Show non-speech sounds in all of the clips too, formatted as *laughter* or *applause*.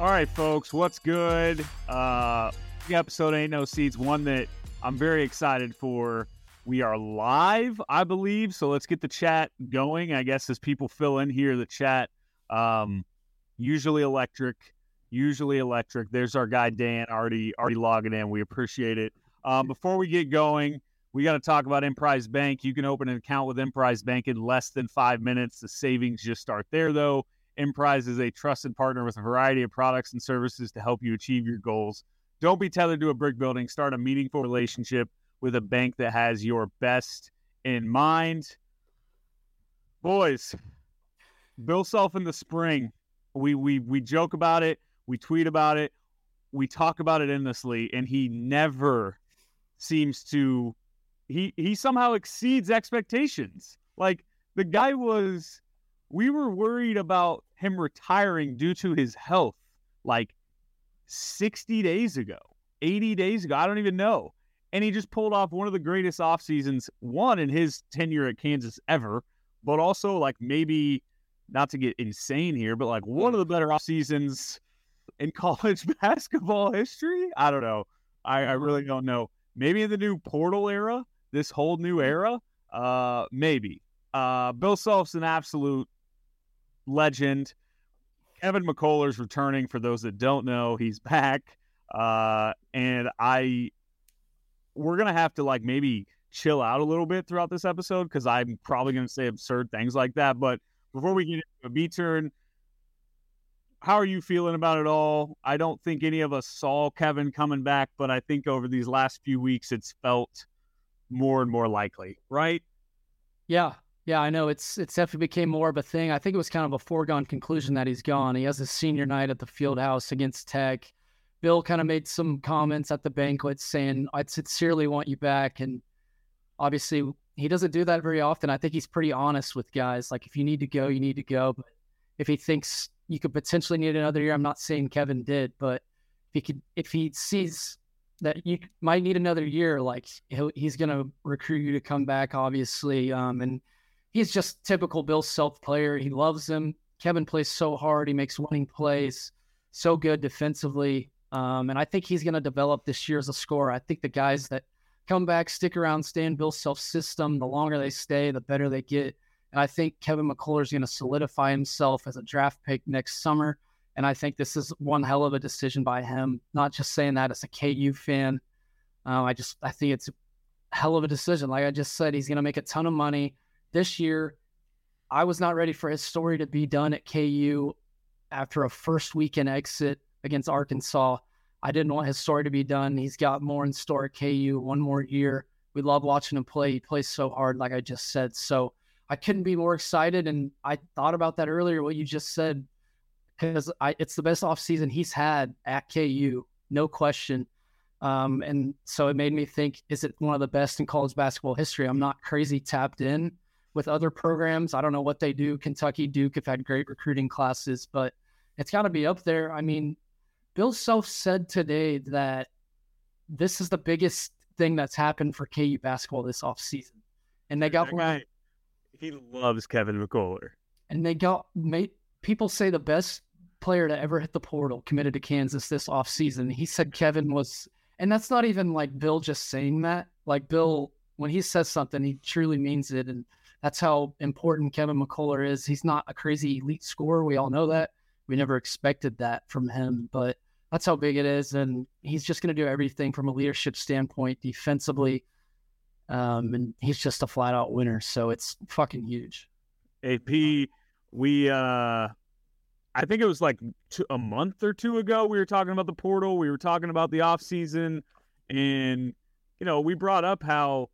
All right, folks, what's good? Uh, the episode ain't no Seats, One that I'm very excited for. We are live, I believe. So let's get the chat going. I guess as people fill in here, the chat um, usually electric, usually electric. There's our guy Dan already already logging in. We appreciate it. Um, before we get going, we got to talk about Emprise Bank. You can open an account with Emprise Bank in less than five minutes. The savings just start there, though. Emprise is a trusted partner with a variety of products and services to help you achieve your goals. Don't be tethered to a brick building. Start a meaningful relationship with a bank that has your best in mind. Boys, Bill Self in the spring. We we we joke about it, we tweet about it, we talk about it endlessly, and he never seems to he he somehow exceeds expectations. Like the guy was we were worried about him retiring due to his health like 60 days ago, 80 days ago. I don't even know. And he just pulled off one of the greatest off seasons, one in his tenure at Kansas ever, but also like maybe not to get insane here, but like one of the better off seasons in *laughs* college basketball history. I don't know. I, I really don't know. Maybe in the new portal era, this whole new era, uh, maybe. Uh, Bill Self's an absolute legend. Kevin McCullar's returning. For those that don't know, he's *laughs* back. Uh, and I, we're gonna have to like maybe chill out a little bit throughout this episode because I'm probably gonna say absurd things like that. But before we get into a B turn, how are you feeling about it all? I don't think any of us saw Kevin coming back, but I think over these last few weeks, it's felt more and more likely, right? Yeah, yeah, I know it's it's definitely became more of a thing. I think it was kind of a foregone conclusion that he's gone. He has his senior night at the field house against Tech. Bill kind of made some comments at the banquet saying, I'd sincerely want you back. And obviously he doesn't do that very often. I think he's pretty honest with guys. Like if you need to go, you need to go. But if he thinks you could potentially need another year, I'm not saying Kevin did, but if he could if he sees that you might need another year, like he's gonna recruit you to come back, obviously. Um, and he's just typical Bill Self player. He loves him. Kevin plays so hard. He makes winning plays, so good defensively. Um, and I think he's going to develop this year as a scorer. I think the guys that come back, stick around, stay in Bill Self system, the longer they stay, the better they get. And I think Kevin McCullar is going to solidify himself as a draft pick next summer. And I think this is one hell of a decision by him. Not just saying that as a KU fan. Um, I just I think it's a hell of a decision. Like I just said, he's going to make a ton of money this year, I was not ready for his story to be done at KU after a first weekend exit against Arkansas. I didn't want his story to be done. He's got more in store at KU, one more year. We love watching him play. He plays so hard, like I just said. So I couldn't be more excited. And I thought about that earlier, what you just said, because it's the best offseason he's had at KU, no question. Um, and so it made me think, is it one of the best in college basketball history? I'm not crazy tapped in with other programs. I don't know what they do. Mm-hmm. Kentucky, Duke have had great recruiting classes, but it's got to be up there. I mean, Bill Self said today that this is the biggest thing that's happened for KU basketball this offseason. And they got guy, he loves Kevin McCullar. And they got made people say the best player to ever hit the portal committed to Kansas this offseason. He said Kevin was and that's not even like Bill just saying that. Like Bill, when he says something, he truly means it. And that's how important Kevin McCullar is. He's not a crazy elite scorer. We all know that. We never expected that from him, but that's how big it is. And he's just going to do everything from a leadership standpoint, defensively. Um, and he's just a flat out winner. So it's fucking huge. AP, we, uh, I think it was like two, a month or two ago, we were talking about the portal. We were talking about the off season, and you know, we brought up how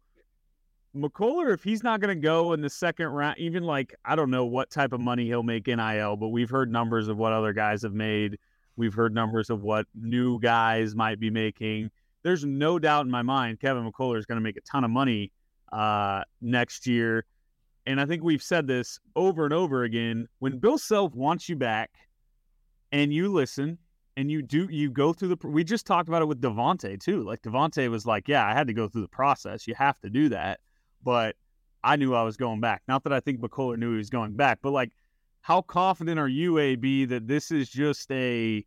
McCullar, if he's not going to go in the second round, even like I don't know what type of money he'll make in NIL, but we've heard numbers of what other guys have made. We've heard numbers of what new guys might be making. There's no doubt in my mind Kevin McCullar is going to make a ton of money uh, next year and I think we've said this over and over again. When Bill Self wants you back, and you listen, and you do, you go through the. We just talked about it with Devonte too. Like Devonte was like, "Yeah, I had to go through the process. You have to do that." But I knew I was going back. Not that I think McCullar knew he was going back, but like, how confident are you, AB, that this is just a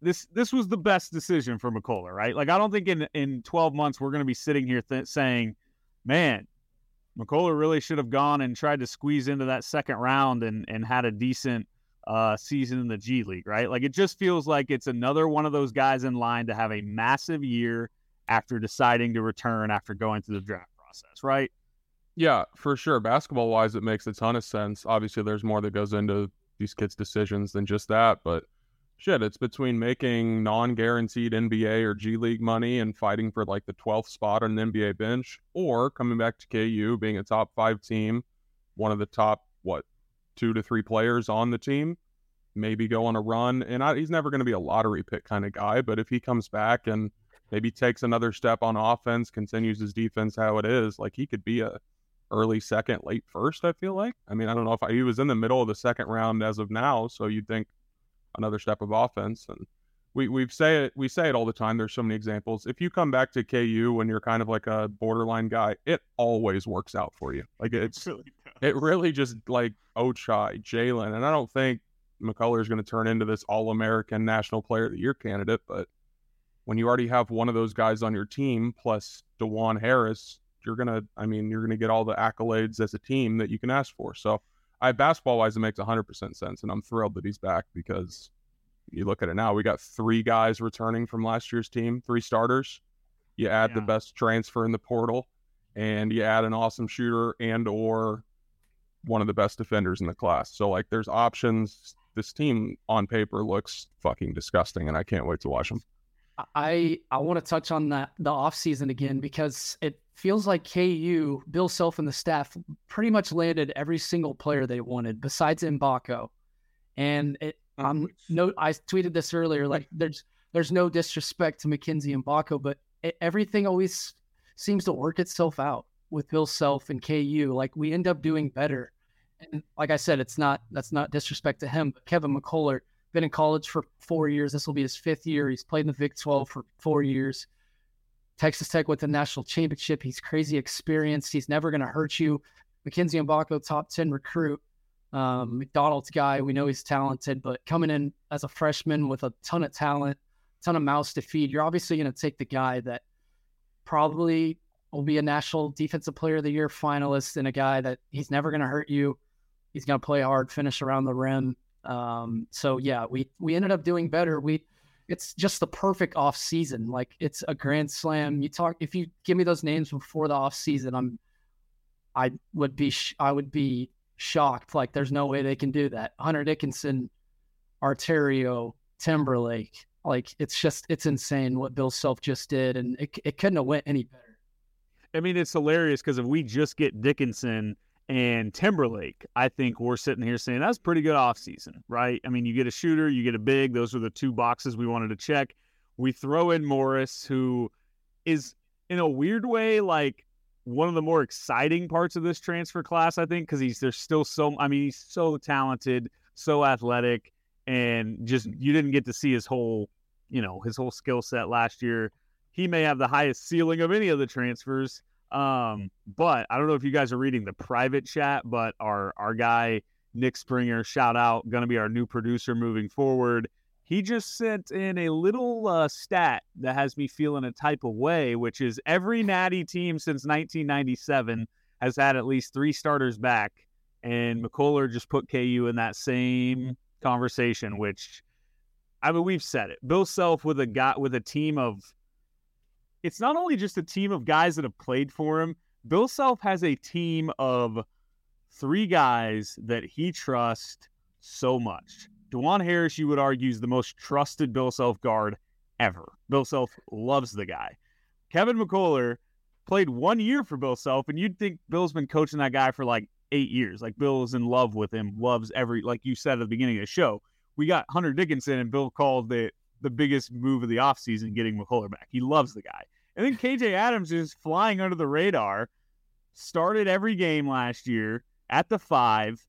this this was the best decision for McCullar, right? Like, I don't think in in 12 months we're going to be sitting here th- saying, "Man, McCullar really should have gone and tried to squeeze into that second round and and had a decent uh, season in the G League, right? Like it just feels like it's another one of those guys in line to have a massive year after deciding to return after going through the draft process, right? Yeah, for sure. Basketball wise, it makes a ton of sense. Obviously, there's more that goes into these kids' decisions than just that, but shit, it's between making non-guaranteed NBA or G League money and fighting for like the 12th spot on an NBA bench, or coming back to KU, being a top five team, one of the top what two to three players on the team, maybe go on a run. And I, he's never going to be a lottery pick kind of guy, but if he comes back and maybe takes another step on offense, continues his defense how it is, like he could be a early second, late first. I feel like. I mean, I don't know if I, he was in the middle of the second round as of now, so you'd think another step of offense. And we we say it we say it all the time. There's so many examples. If you come back to KU when you're kind of like a borderline guy, it always works out for you. Like it's it really, it really just like Ochai, Jalen, and I don't think McCullar is going to turn into this All American National Player of the Year candidate, but when you already have one of those guys on your team plus Dajuan Harris, you're gonna I mean you're gonna get all the accolades as a team that you can ask for. So I basketball wise, it makes 100% sense, and I'm thrilled that he's back because you look at it now, we got three guys returning from last year's team, three starters. You add yeah. the best transfer in the portal, and you add an awesome shooter and or one of the best defenders in the class. So like, there's options. This team on paper looks fucking disgusting, and I can't wait to watch them. I I want to touch on that the off season again because it feels like KU, Bill Self and the staff pretty much landed every single player they wanted besides Mgbako. And it um no I tweeted this earlier like *laughs* there's there's no disrespect to Mackenzie Mgbako, but it, everything always seems to work itself out with Bill Self and KU. Like we end up doing better. And like I said, it's not that's not disrespect to him, but Kevin McCullar been in college for four years. This will be his fifth year. He's played in the Big 12 for four years. Texas Tech with the national championship. He's crazy experienced. He's never going to hurt you. Mackenzie Mgbako, top 10 recruit. Um, McDonald's guy. We know he's talented, but coming in as a freshman with a ton of talent, ton of mouths to feed, you're obviously going to take the guy that probably will be a national defensive player of the year finalist and a guy that he's never going to hurt you. He's going to play hard, finish around the rim. Um, so yeah, we we ended up doing better. We it's just the perfect off season. Like it's a grand slam. You talk if you give me those names before the off season, I'm I would be sh- I would be shocked. Like there's no way they can do that. Hunter Dickinson, Arterio, Timberlake. Like it's just it's insane what Bill Self just did, and it it couldn't have went any better. I mean, it's hilarious because if we just get Dickinson and Timberlake, I think we're sitting here saying that's pretty good offseason, right? I mean, you get a shooter, you get a big. Those are the two boxes we wanted to check. We throw in Morris, who is in a weird way like one of the more exciting parts of this transfer class, I think, because he's there's still so I mean, he's so talented, so athletic, and just you didn't get to see his whole, you know, his whole skill set last year. He may have the highest ceiling of any of the transfers. Um, but I don't know if you guys are reading the private chat, but our our guy Nick Springer, shout out, going to be our new producer moving forward. He just sent in a little uh, stat that has me feeling a type of way, which is every Natty team since 1997 has had at least three starters back, and McCullar just put KU in that same conversation. Which, I mean, we've said it. Bill Self with a got with a team of it's not only just a team of guys that have played for him. Bill Self has a team of three guys that he trusts so much. Dajuan Harris, you would argue, is the most trusted Bill Self guard ever. Bill Self loves the guy. Kevin McCullar played one year for Bill Self, and you'd think Bill's been coaching that guy for like eight years. Like Bill is in love with him, loves every like you said at the beginning of the show. We got Hunter Dickinson, and Bill called it the biggest move of the offseason getting McCullar back. He loves the guy. And then KJ Adams is flying under the radar, started every game last year at the five,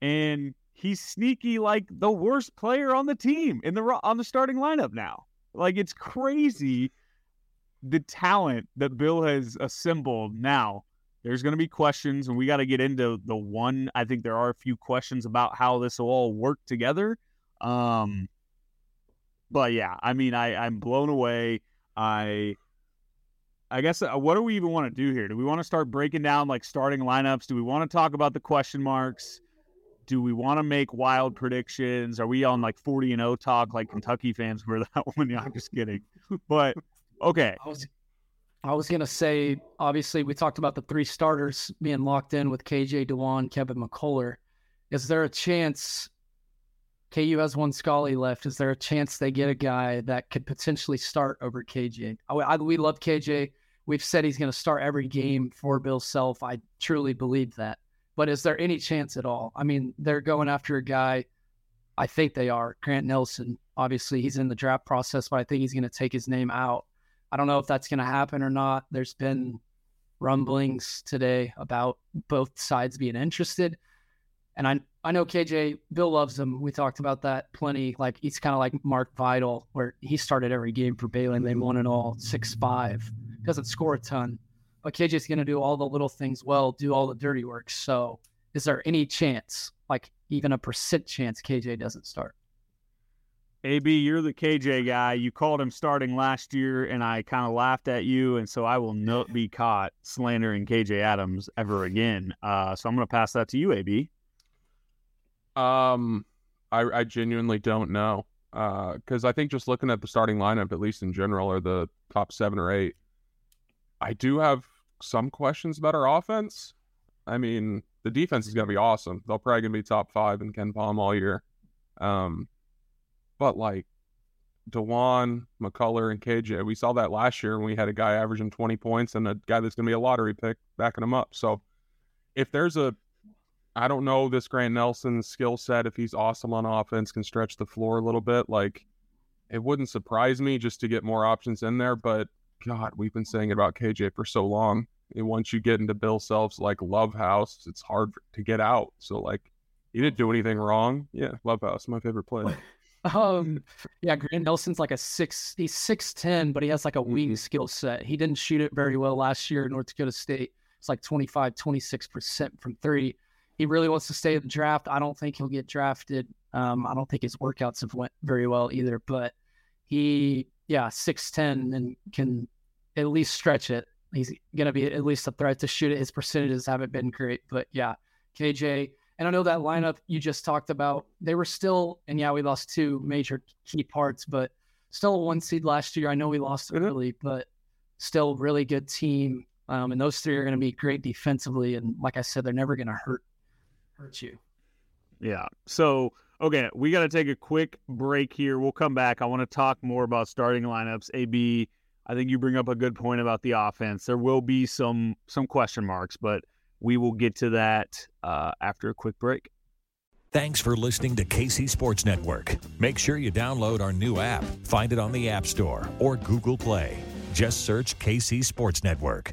and he's sneaky like the worst player on the team in the on the starting lineup now. Like it's crazy the talent that Bill has assembled now. There's going to be questions, and we got to get into the one. I think there are a few questions about how this will all work together. Um, but yeah, I mean, I I'm blown away. I I guess uh, what do we even want to do here? Do we want to start breaking down like starting lineups? Do we want to talk about the question marks? Do we want to make wild predictions? Are we on like 40 and 0 talk like Kentucky fans were *laughs* that one? Yeah, I'm just kidding. But okay. I was, I was gonna say, obviously, we talked about the three starters being locked in with KJ Dajuan, Kevin McCullar. Is there a chance KU has one Scully left? Is there a chance they get a guy that could potentially start over KJ? I, I, we love KJ. We've said he's going to start every game for Bill Self. I truly believe that. But is there any chance at all? I mean, they're going after a guy. I think they are Grant Nelson. Obviously, he's in the draft process, but I think he's going to take his name out. I don't know if that's going to happen or not. There's been rumblings today about both sides being interested. And I I know KJ Bill loves him. We talked about that plenty. Like he's kind of like Mark Vital, where he started every game for Baylor and they won it all six five. Doesn't score a ton, but KJ's going to do all the little things well, do all the dirty work. So, is there any chance, like even a percent chance, KJ doesn't start? AB, you're the KJ guy. You called him starting last year, and I kind of laughed at you, and so I will not be caught slandering KJ Adams ever again. Uh, so I'm going to pass that to you, AB. Um, I, I genuinely don't know Uh, because I think just looking at the starting lineup, at least in general, or the top seven or eight, I do have some questions about our offense. I mean, the defense is going to be awesome. They'll probably going to be top five in KenPom all year. Um, but like Dajuan, McCullar, and KJ, we saw that last year when we had a guy averaging 20 points and a guy that's going to be a lottery pick backing him up. So if there's a I don't know this Grant Nelson's skill set. If he's awesome on offense, can stretch the floor a little bit. Like, it wouldn't surprise me just to get more options in there. But God, we've been saying it about KJ for so long. And once you get into Bill Self's like Love House, it's hard to get out. So like, he didn't do anything wrong. Yeah, Love House, my favorite play. *laughs* Um, yeah, Grant Nelson's like a six. He's six ten, but he has like a wing mm-hmm. skill set. He didn't shoot it very well last year at North Dakota State. It's like 25, 26 percent from three he really wants to stay in the draft. I don't think he'll get drafted. Um, I don't think his workouts have went very well either, but he, yeah, six ten and can at least stretch it. He's gonna be at least a threat to shoot it. His percentages haven't been great, but yeah, KJ. And I know that lineup you just talked about, they were still, and yeah, we lost two major key parts, but still a one seed last year. I know we lost mm-hmm. early, but still really good team. Um, and those three are going to be great defensively. And like I said, they're never going to hurt hurt you. Yeah. So, okay, we got to take a quick break here. We'll come back. I want to talk more about starting lineups. AB, I think you bring up a good point about the offense. There will be some some question marks, but we will get to that uh, after a quick break. Thanks for listening to KC Sports Network. Make sure you download our new app. Find it on the App Store or Google Play. Just search KC Sports Network.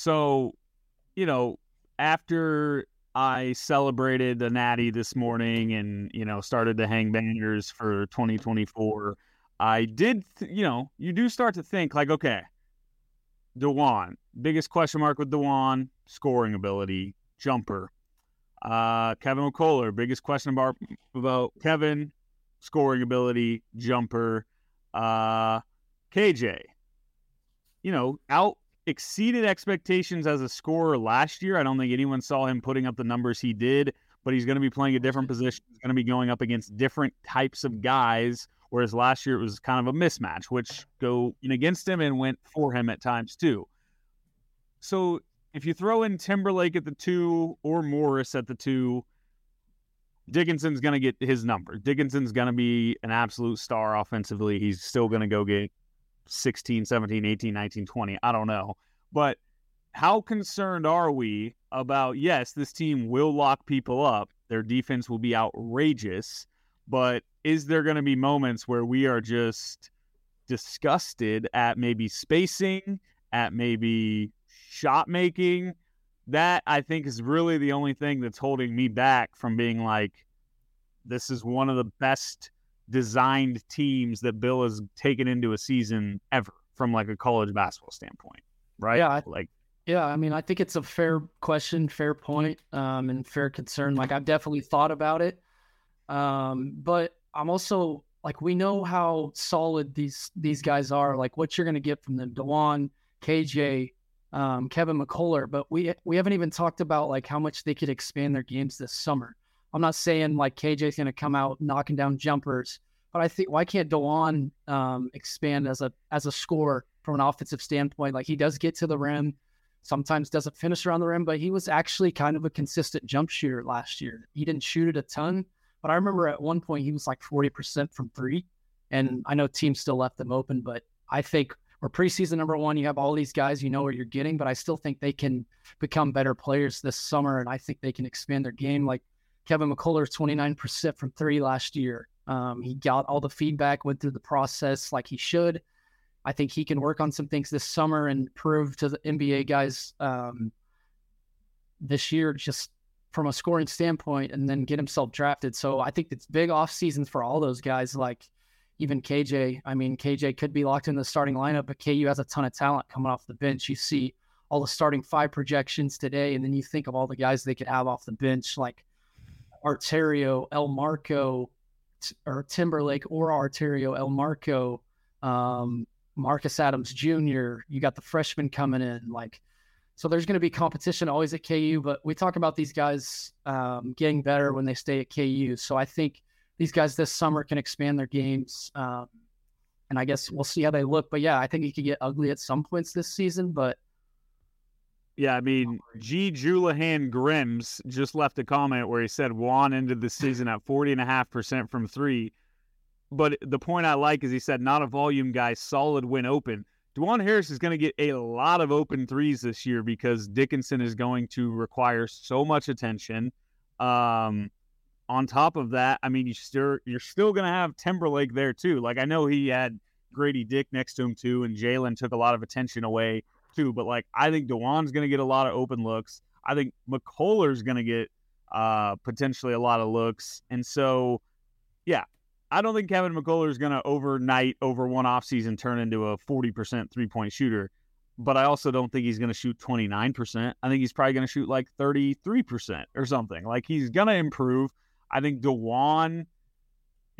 So, you know, after I celebrated the Natty this morning and, you know, started to hang banners for 2024, I did, th- you know, you do start to think like, okay, Dajuan, biggest question mark with Dajuan, scoring ability, jumper. Uh, Kevin McCullar, biggest question about, about Kevin, scoring ability, jumper. Uh, KJ, you know, out exceeded expectations as a scorer last year. I don't think anyone saw him putting up the numbers he did, but he's going to be playing a different position. He's going to be going up against different types of guys. Whereas last year it was kind of a mismatch, which go in against him and went for him at times too. So if you throw in Timberlake at the two or Morris at the two, Dickinson's going to get his number. Dickinson's going to be an absolute star offensively. He's still going to go get 16, 17, 18, 19, 20. I don't know. But how concerned are we about, yes, this team will lock people up, their defense will be outrageous, but is there going to be moments where we are just disgusted at maybe spacing, at maybe shot making? That I think is really the only thing that's holding me back from being like, this is one of the best designed teams that Bill has taken into a season ever from like a college basketball standpoint, right? Yeah, I, like yeah. I mean, I think it's a fair question, fair point, um, and fair concern. Like I've definitely thought about it, um, but I'm also like we know how solid these these guys are. Like what you're going to get from them, Dajuan, KJ, um, Kevin McCullar, but we we haven't even talked about like how much they could expand their games this summer. I'm not saying like KJ's going to come out knocking down jumpers, but I think why can't Dajuan um, expand as a as a scorer from an offensive standpoint? Like he does get to the rim, sometimes doesn't finish around the rim, but he was actually kind of a consistent jump shooter last year. He didn't shoot it a ton, but I remember at one point he was like 40% from three. And I know teams still left them open, but I think we're preseason number one. You have all these guys, you know what you're getting, but I still think they can become better players this summer. And I think they can expand their game. Like Kevin McCullar, 29% from three last year. Um, he got all the feedback, went through the process like he should. I think he can work on some things this summer and prove to the NBA guys um, this year just from a scoring standpoint and then get himself drafted. So I think it's big off seasons for all those guys, like even KJ. I mean, KJ could be locked in the starting lineup, but KU has a ton of talent coming off the bench. You see all the starting five projections today, and then you think of all the guys they could have off the bench, like Arterio, Elmarko, or Timberlake or Arterio, Elmarko, um, Marcus Adams Jr. You got the freshmen coming in, like so. There's going to be competition always at KU, but we talk about these guys um, getting better when they stay at KU. So I think these guys this summer can expand their games, um, and I guess we'll see how they look. But yeah, I think it could get ugly at some points this season, but. Yeah, I mean, G. Julihan Grims just left a comment where he said Juan ended the season at 40.5% from three. but the point I like is he said not a volume guy, solid when open. Dajuan Harris is going to get a lot of open threes this year because Dickinson is going to require so much attention. Um, on top of that, I mean, you still you're still going to have Timberlake there too. Like I know he had Grady Dick next to him too, and Jalen took a lot of attention away too. But like I think Dajuan's going to get a lot of open looks. I think McCullar's going to get uh, potentially a lot of looks, and so yeah, I don't think Kevin McCullar is going to overnight over one offseason turn into a 40% three point shooter. But I also don't think he's going to shoot 29%. I think he's probably going to shoot like 33% or something. Like he's going to improve. I think Dajuan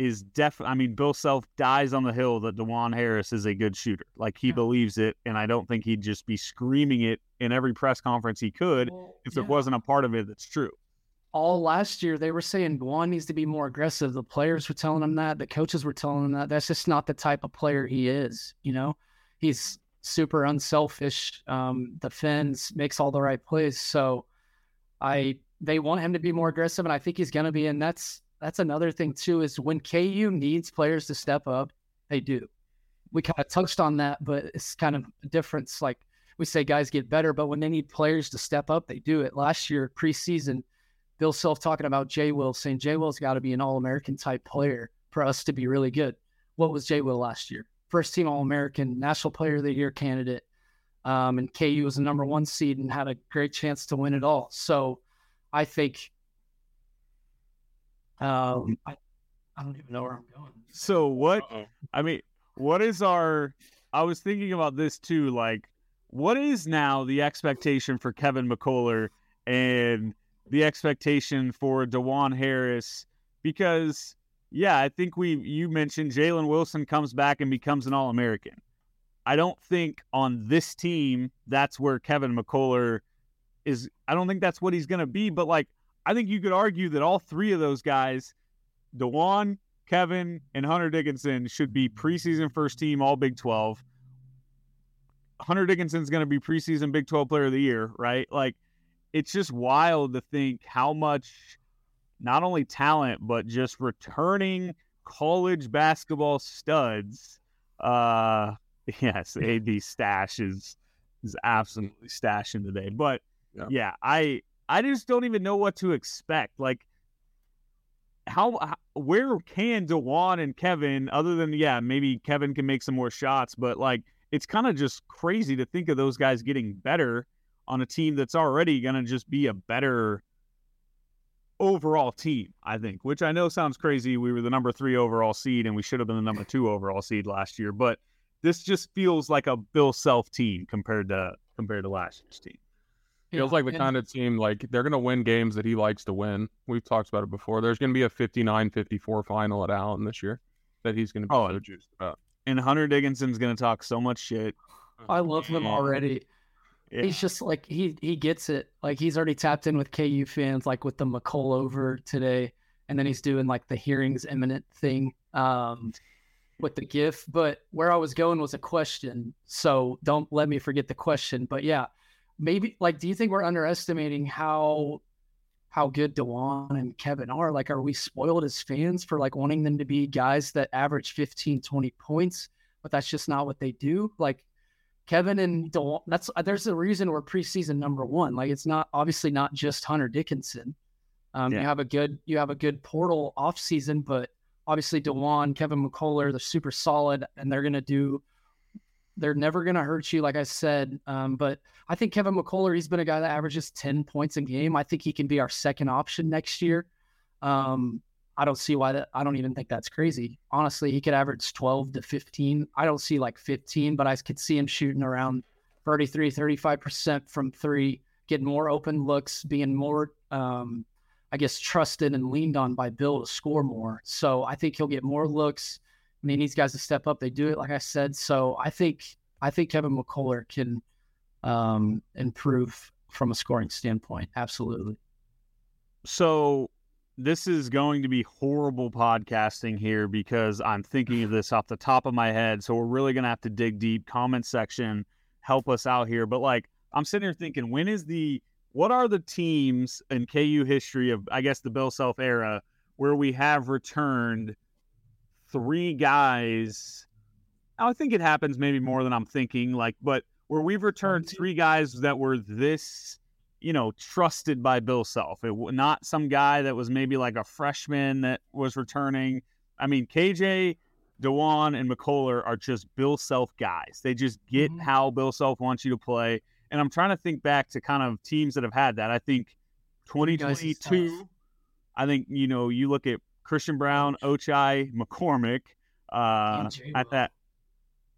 is definitely, I mean, Bill Self dies on the hill that Dajuan Harris is a good shooter. Like he yeah. believes it. And I don't think he'd just be screaming it in every press conference he could well, if yeah. there wasn't a part of it that's true all last year they were saying Juan needs to be more aggressive. The players were telling him that. The coaches were telling him that. That's just not the type of player he is. You know, he's super unselfish, um, defends, makes all the right plays. So I they want him to be more aggressive, and I think he's going to be. And that's that's another thing too is when KU needs players to step up, they do. We kind of touched on that, but it's kind of a difference. Like we say, guys get better, but when they need players to step up, they do it. Last year preseason Bill Self talking about Jay Will, saying Jay Will's got to be an All American type player for us to be really good. What was Jay Will last year? First team All American, National Player of the Year candidate. Um, and KU was the number one seed and had a great chance to win it all. So I think um, I, I don't even know where I'm going. So what? Uh-oh. I mean, what is our? I was thinking about this too. Like, what is now the expectation for Kevin McCullar and the expectation for Dajuan Harris because yeah, I think we you mentioned Jalen Wilson comes back and becomes an All American. I don't think on this team that's where Kevin McCullar is. I don't think that's what he's going to be. But like, I think you could argue that all three of those guys, Dajuan, Kevin, and Hunter Dickinson, should be preseason first team All Big Twelve. Hunter Dickinson's going to be preseason Big Twelve Player of the Year, right? Like it's just wild to think how much not only talent but just returning college basketball studs. Uh, *laughs* yes, AD stash is is absolutely stashing today. But yeah. yeah, I I just don't even know what to expect. Like how, where can Dajuan and Kevin, other than yeah, maybe Kevin can make some more shots, but like it's kind of just crazy to think of those guys getting better on a team that's already going to just be a better overall team, I think, which I know sounds crazy. We were the number three overall seed and we should have been the number two overall seed last year, but this just feels like a Bill Self team compared to compared to last year's team. Feels like the kind of team like they're going to win games that he likes to win. We've talked about it before. There's going to be a 59-54 final at Allen this year that he's going to be oh, so juiced about. And Hunter Dickinson's going to talk so much shit. I love him already. Yeah. He's just like he he gets it. Like he's already tapped in with KU fans, like with the McCall over today, and then he's doing like the hearings imminent thing um, with the GIF. But where I was going was a question, so don't let me forget the question. But yeah, maybe like, do you think we're underestimating how how good Dajuan and Kevin are? Like, are we spoiled as fans for like wanting them to be guys that average 15, 20 points, but that's just not what they do? Like Kevin and Del- that's there's a reason we're preseason number one. Like it's not obviously not just Hunter Dickinson. Um, yeah. You have a good you have a good portal off season, but obviously Dajuan, Kevin McCullar, they're super solid, and they're gonna do. They're never gonna hurt you, like I said. Um, but I think Kevin McCullar, he's been a guy that averages ten points a game. I think he can be our second option next year. Um, I don't see why that. I don't even think that's crazy. Honestly, he could average 12 to 15. I don't see like 15, but I could see him shooting around 33, 35% from three, getting more open looks, being more, um, I guess, trusted and leaned on by Bill to score more. So I think he'll get more looks. I mean, these guys to step up. They do it, like I said. So I think I think Kevin McCullar can um, improve from a scoring standpoint. Absolutely. So this is going to be horrible podcasting here because I'm thinking of this off the top of my head. So we're really going to have to dig deep. Comment section, help us out here. But like, I'm sitting here thinking, when is the, what are the teams in KU history of, I guess, the Bill Self era where we have returned three guys. I think it happens maybe more than I'm thinking. Like, but where we've returned three guys that were this, you know, trusted by Bill Self. It not some guy that was maybe like a freshman that was returning. I mean, KJ, Dajuan, and McCullar are just Bill Self guys. They just get mm-hmm. how Bill Self wants you to play. And I'm trying to think back to kind of teams that have had that. I think 2022. I think you know you look at Christian Braun, Ochai, McCormack uh, at that.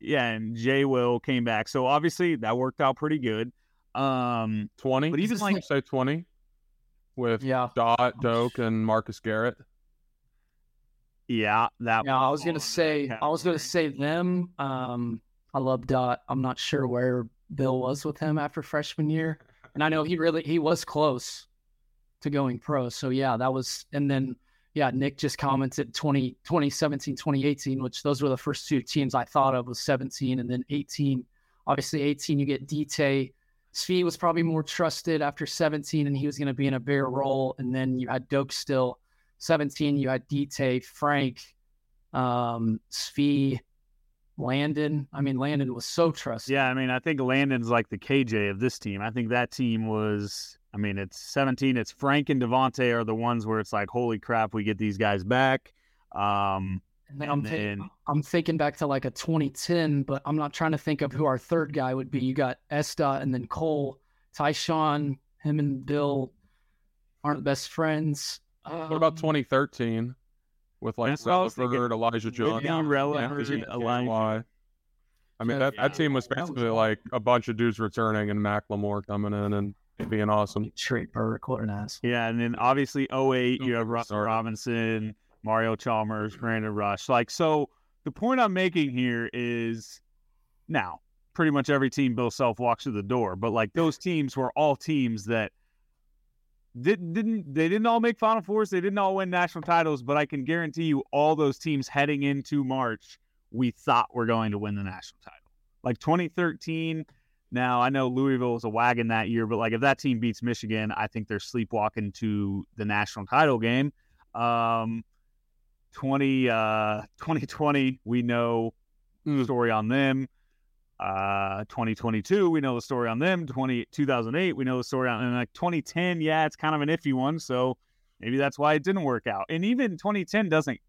Yeah, and Jay Will came back. So obviously that worked out pretty good. Um, twenty, but even like say twenty with yeah. Dot, Doak, and Marcus Garrett. Yeah, that. Yeah, I was gonna say, I was gonna say them. Um, I love Dot. I'm not sure where Bill was with him after freshman year, and I know he really he was close to going pro. So yeah, that was, and then yeah, Nick just commented 20, 2017, 2018, which those were the first two teams I thought of was 17 and then 18. Obviously, 18, you get Dite. Svi was probably more trusted after 17, and he was going to be in a bigger role. And then you had Doak still. 17, you had Dite, Frank, um, Svi, Landon. I mean, Landon was so trusted. Yeah, I mean, I think Landon's like the KJ of this team. I think that team was I mean, it's 17. It's Frank and Devonte are the ones where it's like, holy crap, we get these guys back. Um, and then, I'm, then... I'm thinking back to like a 2010, but I'm not trying to think of who our third guy would be. You got Esta and then Cole, Tyshawn, him and Bill aren't the best friends. Um, what about 2013 with like Releford, Elijah John? Yeah, Releford, Elijah. I mean, that, that team was basically like a bunch of dudes returning and McLemore coming in and being awesome. Straight Burke, what an ass. Yeah, and then obviously 08, you have Russ Robinson, Mario Chalmers, Brandon Rush. Like, so the point I'm making here is now pretty much every team Bill Self walks through the door, but like those teams were all teams that didn't didn't they didn't all make Final Fours, they didn't all win national titles, but I can guarantee you all those teams heading into March, we thought we're going to win the national title. Like 2013 now I know Louisville was a wagon that year, but like if that team beats Michigan, I think they're sleepwalking to the national title game. Um, 20, uh, *laughs* 2020, we know the story on them. Uh, 2022, we know the story on them. 20, 2008, we know the story on and like 2010. Yeah, it's kind of an iffy one, so maybe that's why it didn't work out. And even 2010 doesn't.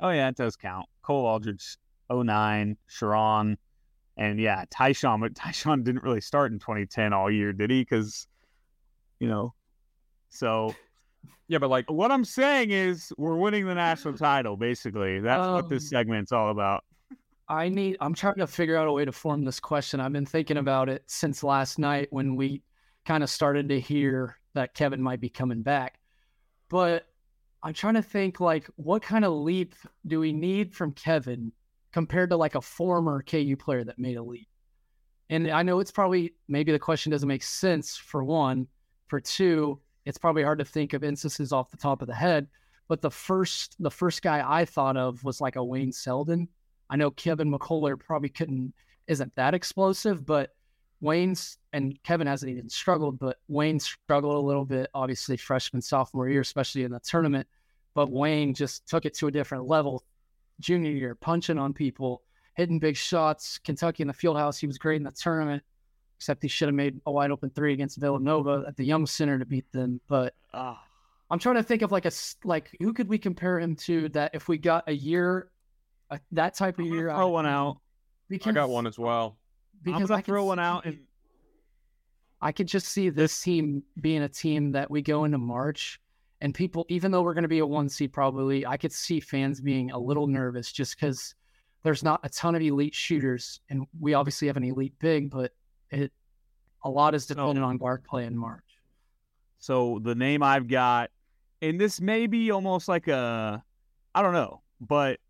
Oh yeah, it does count. Cole Aldrich, 09, Sherron, and yeah, Tyshawn, but *laughs* Tyshawn didn't really start in 2010 all year, did he? Because, you know, so. Yeah, but like what I'm saying is we're winning the national title, basically. That's um, what this um, segment's all about. I need, I'm trying to figure out a way to form this question. I've been thinking about it since last night when we kind of started to hear that Kevin might be coming back. But I'm trying to think like what kind of leap do we need from Kevin compared to like a former KU player that made a leap. And I know it's probably maybe the question doesn't make sense for one. For two, it's probably hard to think of instances off the top of the head. But the first the first guy I thought of was like a Wayne Selden. I know Kevin McCullar probably couldn't isn't that explosive, but Wayne's and Kevin hasn't even struggled, but Wayne struggled a little bit, obviously freshman, sophomore year, especially in the tournament. But Wayne just took it to a different level junior year, punching on people, hitting big shots. Kentucky in the field house, he was great in the tournament, except he should have made a wide open three against Villanova at the Yum Center to beat them. But uh, I'm trying to think of like a like who could we compare him to that if we got a year, that type of year. Throw one out. Because, I got one as well. Because I throw one out and. I could just see this team being a team that we go into March and people, even though we're going to be a one seed probably, I could see fans being a little nervous just because there's not a ton of elite shooters, and we obviously have an elite big, but it a lot is dependent oh. on guard play in March. So the name I've got, and this may be almost like a, I don't know, but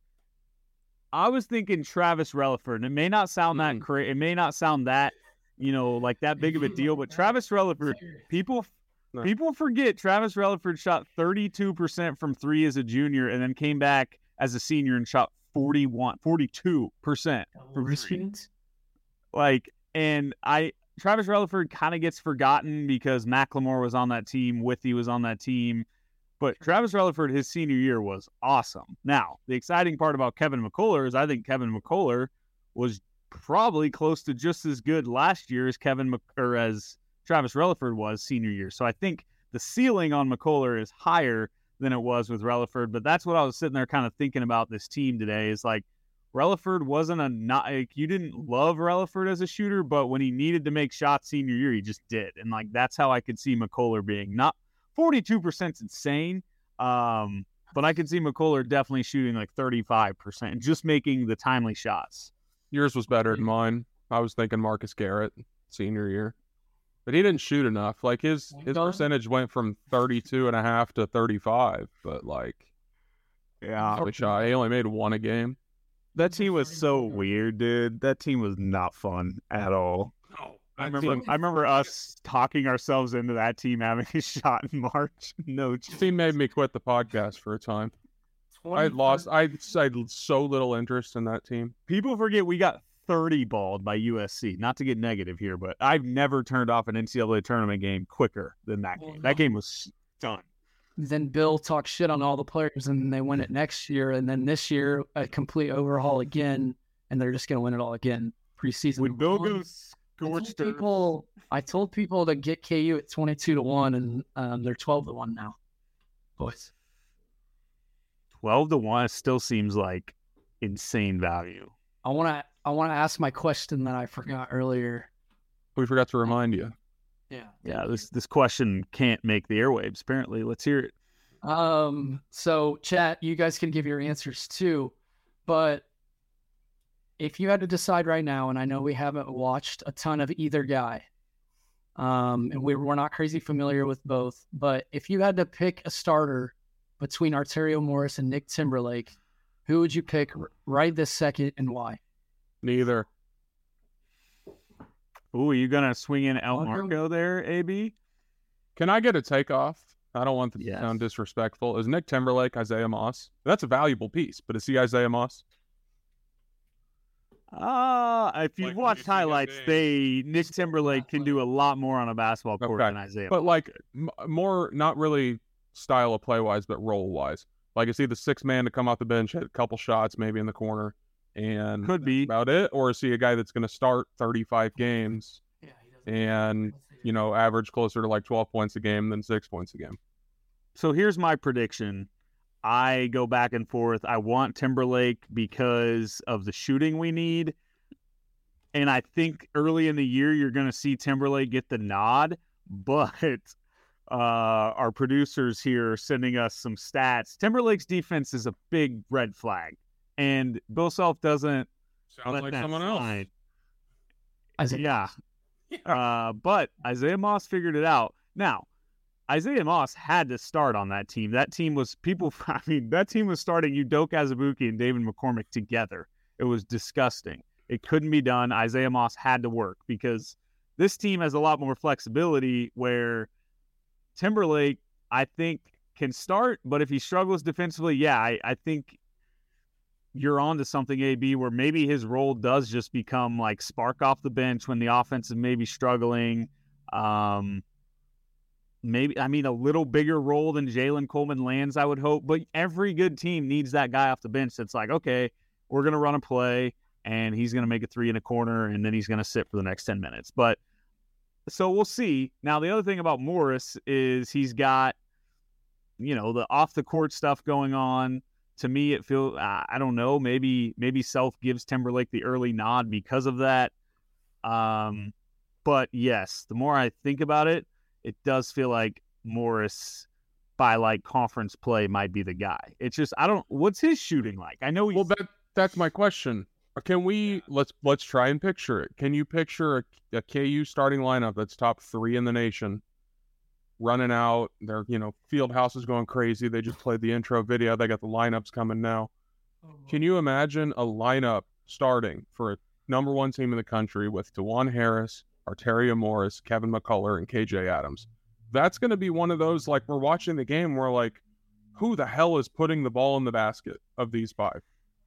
I was thinking Travis Releford, and it may not sound mm. that crazy. It may not sound that, you know, like that big of a deal, but Travis Releford, people no. People forget Travis Releford shot 32% from three as a junior and then came back as a senior and shot 41, 42% from three. Like, and I, Travis Releford kind of gets forgotten because McLemore was on that team, Withey was on that team. But Travis Releford, his senior year was awesome. Now, the exciting part about Kevin McCullar is I think Kevin McCullar was probably close to just as good last year as Kevin Mc, or as Travis Releford was senior year. So I think the ceiling on McCullar is higher than it was with Releford. But that's what I was sitting there kind of thinking about this team today is like Releford wasn't a not like you didn't love Releford as a shooter, but when he needed to make shots senior year, he just did. And like that's how I could see McCullar being not 42% is insane. Um, but I could see McCullar definitely shooting like 35% and just making the timely shots. Yours was better than mine. I was thinking Marcus Garrett senior year. But he didn't shoot enough. Like his his percentage went from 32 and a half to 35, but like yeah, which shot. He only made one a game. That team was so weird, dude. That team was not fun at all. No, I remember, I remember us talking ourselves into that team having a *laughs* shot in March. *laughs* No, team made me quit the podcast for a time. I lost. I, I had so little interest in that team. People forget we got 30 balled by USC. Not to get negative here, but I've never turned off an NCAA tournament game quicker than that game. That game was done. Then Bill talked shit on all the players, and they win it next year, and then this year a complete overhaul again, and they're just going to win it all again preseason. When Bill goes scorched I people, I told people to get KU at 22 to one, and um, they're 12 to one now, boys. 12 to 1 still seems like insane value. I want to I want to ask my question that I forgot earlier. We forgot to remind you. Yeah. Yeah, this this question can't make the airwaves apparently. Let's hear it. Um so chat, you guys can give your answers too, but if you had to decide right now and I know we haven't watched a ton of either guy. Um and we we're not crazy familiar with both, but if you had to pick a starter between Arterio Morris and Nick Timberlake, who would you pick right this second and why? Neither. Ooh, are you gonna swing in Elmarko there, AB? Can I get a takeoff? I don't want to yes. sound disrespectful. Is Nick Timberlake Isaiah Moss? That's a valuable piece, but is he Isaiah Moss? Uh, if you've like watched highlights, they Nick Timberlake can do a lot more on a basketball court okay. than Isaiah. But like m- more, not really style of play wise, but role wise. Like is he the six man to come off the bench, hit a couple shots, maybe in the corner, and could be about it, or see a guy that's going to start 35 games and you know average closer to like 12 points a game than six points a game? So here's my prediction. I go back and forth. I want Timberlake because of the shooting we need. And I think early in the year, you're going to see Timberlake get the nod. *laughs* But uh, our producers here sending us some stats. Timberlake's defense is a big red flag and Bill Self doesn't sounds like someone else. Isaiah. Yeah. Uh, but Isaiah Moss figured it out. Now, Isaiah Moss had to start on that team. That team was people. *laughs* I mean, that team was starting Udoka Azubuike and David McCormack together. It was disgusting. It couldn't be done. Isaiah Moss had to work because this team has a lot more flexibility. Where Timberlake, I think, can start, but if he struggles defensively, yeah, I, I think you're on to something, AB, where maybe his role does just become like spark off the bench when the offense is maybe struggling. Um, maybe, I mean, a little bigger role than Jalen Coleman-Lands, I would hope. But every good team needs that guy off the bench that's like, okay, we're to run a play and he's to make a three in a corner and then he's to sit for the next 10 minutes. But so we'll see. Now, the other thing about Morris is he's got, you know, the off the court stuff going on to me, it feels I don't know. Maybe maybe Self gives Timberlake the early nod because of that. Um, but yes, the more I think about it, it does feel like Morris by like conference play might be the guy. It's just I don't. What's his shooting like? I know. He's, well, that that's my question. Can we let's let's try and picture it? Can you picture a, a KU starting lineup that's top three in the nation? Running out. Their you know field house is going crazy. They just played the intro video. They got the lineups coming now. Oh, Can you imagine a lineup starting for a number one team in the country with Dajuan Harris, Arterio Morris, Kevin McCullar, and KJ Adams? That's going to be one of those like we're watching the game. We're like, who the hell is putting the ball in the basket of these five?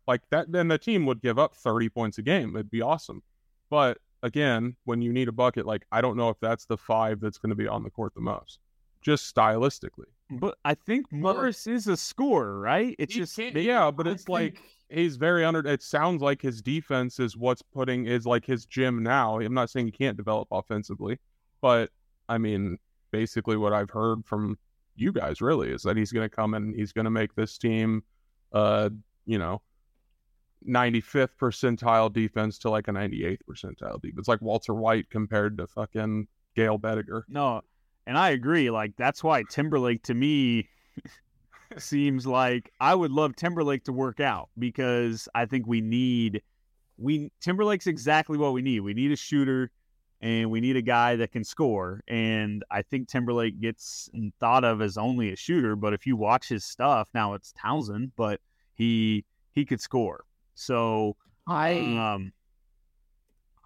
Like that, then the team would give up 30 points a game. It'd be awesome. But again, when you need a bucket, like I don't know if that's the five that's going to be on the court the most. just stylistically. But I think Morris is a scorer, right? It's He just yeah, but I it's like think- he's very under. It sounds like his defense is what's putting is like his gym now. I'm not saying he can't develop offensively, but I mean, basically what I've heard from you guys really is that he's going to come and he's going to make this team, uh, you know, 95th percentile defense to like a 98th percentile defense. It's like Walter White compared to fucking Gale Boetticher. No, and I agree. Like that's why Timberlake to me *laughs* seems like I would love Timberlake to work out because I think we need we Timberlake's exactly what we need. We need a shooter and we need a guy that can score. And I think Timberlake gets thought of as only a shooter, but if you watch his stuff, now it's Towson, but he he could score. So I um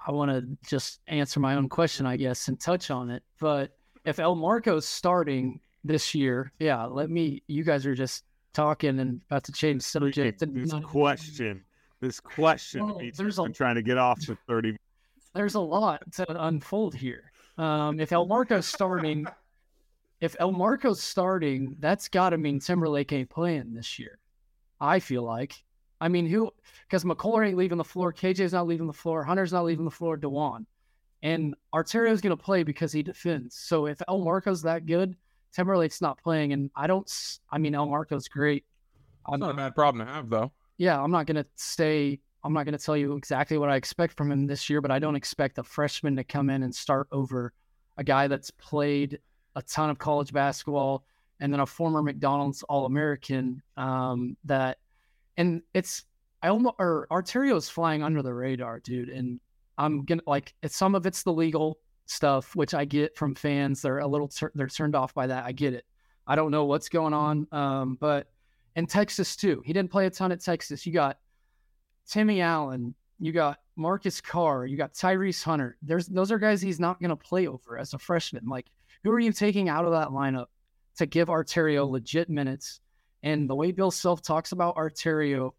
I want to just answer my own question, I guess, and touch on it. But if Elmarko's starting this year, yeah, let me. You guys are just talking and about to change subject. and this not- question, this question, Well, there's a- I'm trying to get off for 30 There's a lot to unfold here. Um, if Elmarko's starting, if Elmarko's starting, that's got to mean Timberlake ain't playing this year. I feel like. I mean, who? Because McCullar ain't leaving the floor. KJ's not leaving the floor. Hunter's not leaving the floor. Dajuan, and Arterio's going to play because he defends. So if Elmarko's that good, Timberlake's not playing. And I don't. I mean, Elmarko's great. It's I'm, not a bad problem to have though. yeah, I'm not going to stay. I'm not going to tell you exactly what I expect from him this year, but I don't expect a freshman to come in and start over a guy that's played a ton of college basketball and then a former McDonald's All American. Um, that and it's I almost or Arterio's flying under the radar, dude. And I'm gonna like some of it's the legal stuff, which I get from fans. They're a little they're turned off by that. I get it. I don't know what's going on, um, but in Texas too, he didn't play a ton at Texas. You got Timmy Allen, you got Marcus Carr, you got Tyrese Hunter. There's those are guys he's not going to play over as a freshman. Like, who are you taking out of that lineup to give Arterio legit minutes? And the way Bill Self talks about Arterio,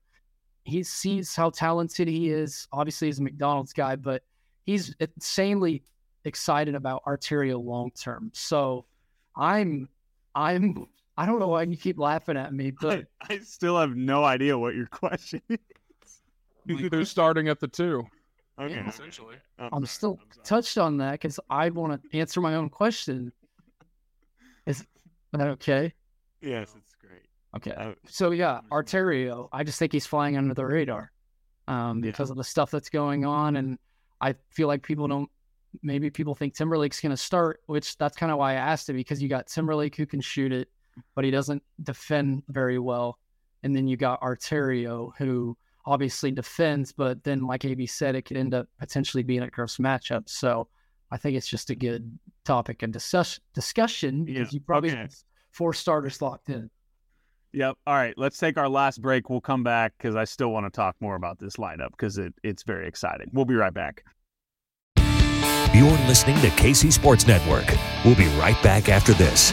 he sees how talented he is. Obviously, he's a McDonald's guy, but he's insanely excited about Arterio long term. So, I'm, I'm, I don't know why you keep laughing at me, but I, I still have no idea what your *laughs* question is. *laughs* Who's starting at the two? Okay. Yeah. Essentially. I'm I'm still I'm touched on that because I want to answer my own question. Is that okay? Yes, it's great. Okay. I- So yeah, Arterio, I just think he's flying under the radar um, Yeah. because of the stuff that's going on, and I feel like people don't. Maybe people think Timberlake's going to start, which that's kind of why I asked it because you got Timberlake who can shoot it, but he doesn't defend very well, and then you got Arterio who obviously defends, but then like AB said, it could end up potentially being a gross matchup. So I think it's just a good topic and discuss- discussion because Yeah, you probably okay. have four starters locked in. Yep. All right. Let's take our last break. We'll come back because I still want to talk more about this lineup because it, it's very exciting. We'll be right back. You're listening to KC Sports Network. We'll be right back after this.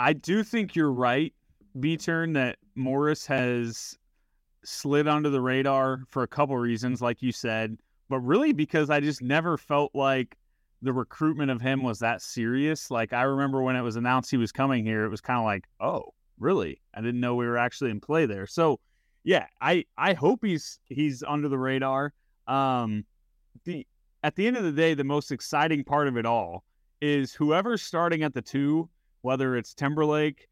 I do think you're right, B turn, that Morris has slid under the radar for a couple reasons, like you said, but really because I just never felt like the recruitment of him was that serious. Like I remember when it was announced he was coming here, it was kind of like, oh, really? I didn't know we were actually in play there. So yeah, I I hope he's he's under the radar. Um the at the end of the day, the most exciting part of it all is whoever's starting at the two whether it's Timberlake,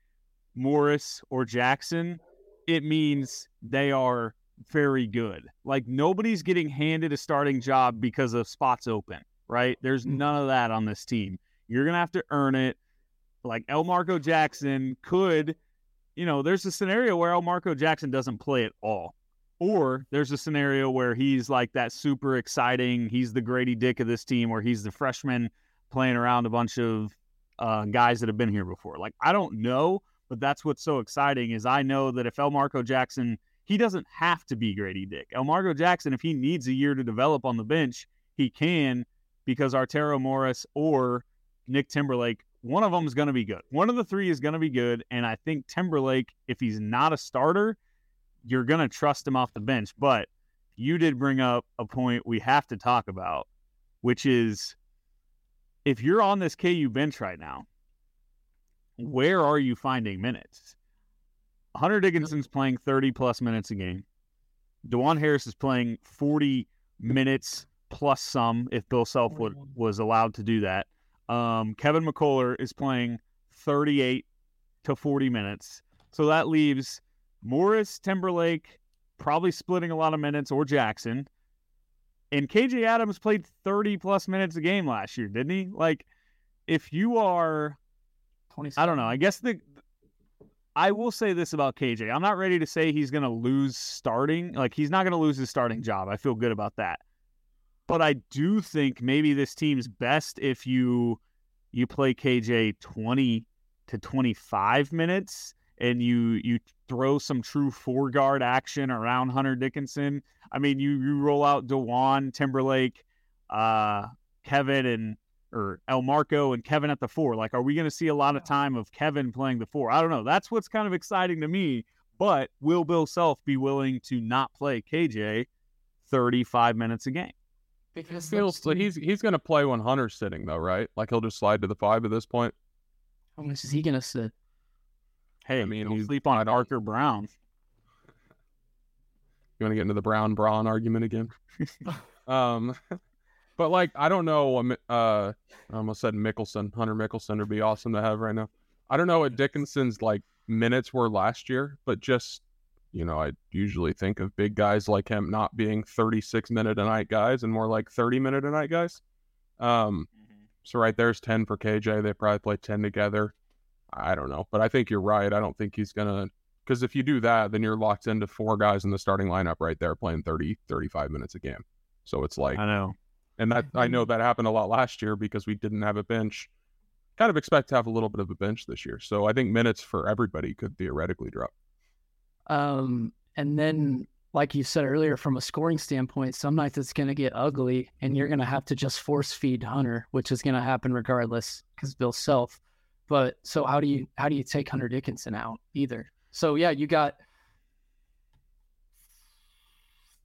Morris, or Jackson, it means they are very good. Like nobody's getting handed a starting job because of spots open, right? There's mm. none of that on this team. You're going to have to earn it. Like Elmarko Jackson could, you know, there's a scenario where Elmarko Jackson doesn't play at all. Or there's a scenario where he's like that super exciting. He's the Grady Dick of this team, where he's the freshman playing around a bunch of uh, guys that have been here before. Like I don't know, but that's what's so exciting is I know that if Elmarko Jackson, he doesn't have to be Grady Dick. Elmarko Jackson, if he needs a year to develop on the bench, he can because Arterio Morris or Nick Timberlake, one of them is going to be good. One of the three is going to be good, and I think Timberlake, if he's not a starter, you're going to trust him off the bench. But you did bring up a point we have to talk about, which is if you're on this KU bench right now, where are you finding minutes? Hunter Dickinson's playing 30 plus minutes a game. Dajuan Harris is playing 40 minutes plus some if Bill Self would, was allowed to do that. Um, Kevin McCullar is playing 38 to 40 minutes. So that leaves Morris, Timberlake, probably splitting a lot of minutes, or Jackson. And KJ Adams played 30 plus minutes a game last year, didn't he? Like, if you are, I don't know. I guess the, I will say this about KJ. I'm not ready to say he's going to lose starting. Like, he's not going to lose his starting job. I feel good about that. But I do think maybe this team's best if you you play KJ 20 to 25 minutes and you you throw some true four guard action around Hunter Dickinson. I mean, you you roll out Dajuan, Timberlake, uh, Kevin, and or Elmarko and Kevin at the four. Like, are we going to see a lot of time of Kevin playing the four? I don't know. That's what's kind of exciting to me. But will Bill Self be willing to not play KJ 35 minutes a game? Because feels like he's he's going to play when Hunter's sitting though, right? Like he'll just slide to the five at this point. How much is he going to sit? Hey, I mean, he's sleep on an Arthur Brown. You want to get into the Brown Braun argument again? *laughs* um, but like, I don't know. Uh, I almost said Mickelson. Hunter Mickelson would be awesome to have right now. I don't know what Dickinson's like minutes were last year, but just you know, I usually think of big guys like him not being 36 minute a night guys and more like 30 minute a night guys. Um, mm-hmm. so right there's 10 for KJ. They probably play 10 together. I don't know, but I think you're right. I don't think he's gonna because if you do that, then you're locked into four guys in the starting lineup right there playing 30, 35 minutes a game. So it's like I know, and that I know that happened a lot last year because we didn't have a bench. Kind of expect to have a little bit of a bench this year, so I think minutes for everybody could theoretically drop. Um, and then, like you said earlier, from a scoring standpoint, some nights it's going to get ugly, and you're going to have to just force feed Hunter, which is going to happen regardless because Bill Self. But so how do you how do you take Hunter Dickinson out either? So yeah, you got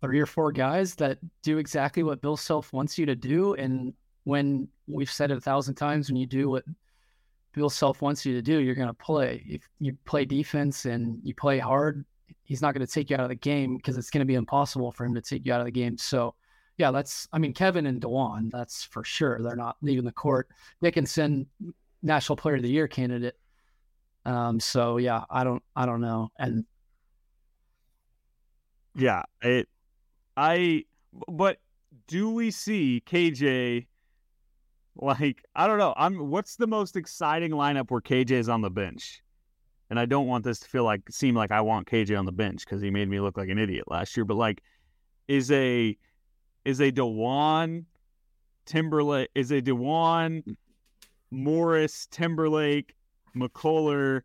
three or four guys that do exactly what Bill Self wants you to do, and when we've said it a thousand times, when you do what Bill Self wants you to do, you're going to play. If you play defense and you play hard, he's not going to take you out of the game because it's going to be impossible for him to take you out of the game. So, yeah, that's, I mean, Kevin and Dajuan, that's for sure. They're not leaving the court. Dickinson, National Player of the Year candidate. Um, so yeah, I don't, I don't know. And yeah, it, I, but do we see KJ? Like, I don't know. I'm. What's the most exciting lineup where KJ is on the bench? and I don't want this to feel like seem like I want KJ on the bench because he made me look like an idiot last year. But like, is a is a Dajuan Timberlake is a Dajuan Morris Timberlake McCullar,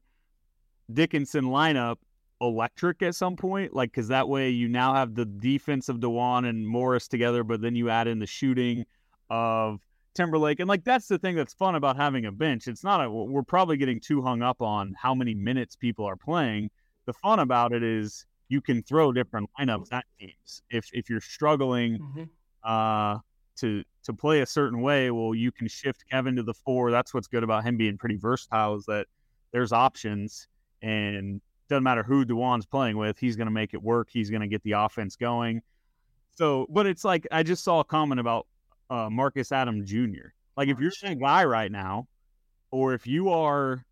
Dickinson lineup electric at some point? Like, because that way you now have the defense of Dajuan and Morris together, but then you add in the shooting of Timberlake. And like that's the thing that's fun about having a bench. It's not a we're probably getting too hung up on how many minutes people are playing. The fun about it is you can throw different lineups at teams. If if you're struggling mm-hmm. uh to to play a certain way, well you can shift Kevin to the four. That's what's good about him being pretty versatile is that there's options and doesn't matter who Dajuan's playing with, he's gonna make it work. He's gonna get the offense going. So, but it's like I just saw a comment about uh, Marcus Adam Jr. Like if you're a guy right now, or if you are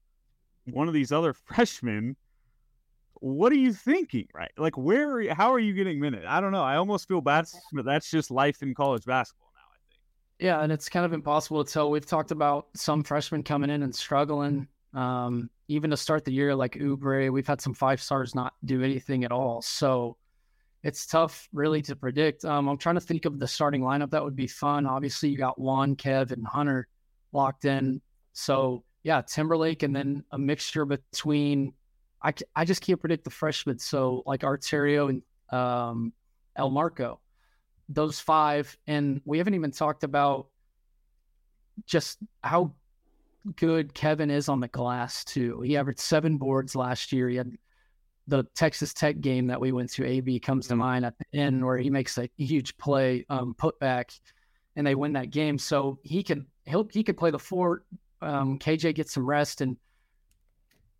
one of these other *laughs* freshmen, what are you thinking, right? Like where, are you, how are you getting minutes? I don't know. I almost feel bad, but that's just life in college basketball now. I think. Yeah, and it's kind of impossible to tell. We've talked about some freshmen coming in and struggling, um, even to start the year, like Oubre. We've had some five stars not do anything at all. So it's tough really to predict. Um, I'm trying to think of the starting lineup that would be fun. Obviously, you got Juan, Kev, and Hunter locked in. So yeah, Timberlake, and then a mixture between. I, I just can't predict the freshmen. So like Arterio and um, Elmarko, those five, and we haven't even talked about just how good Kevin is on the glass too. He averaged seven boards last year. He had the Texas Tech game that we went to. AB comes to Mm-hmm. mind at the end where he makes a huge play, um, put back, and they win that game. So he can he'll he could play the four. Um, KJ gets some rest, and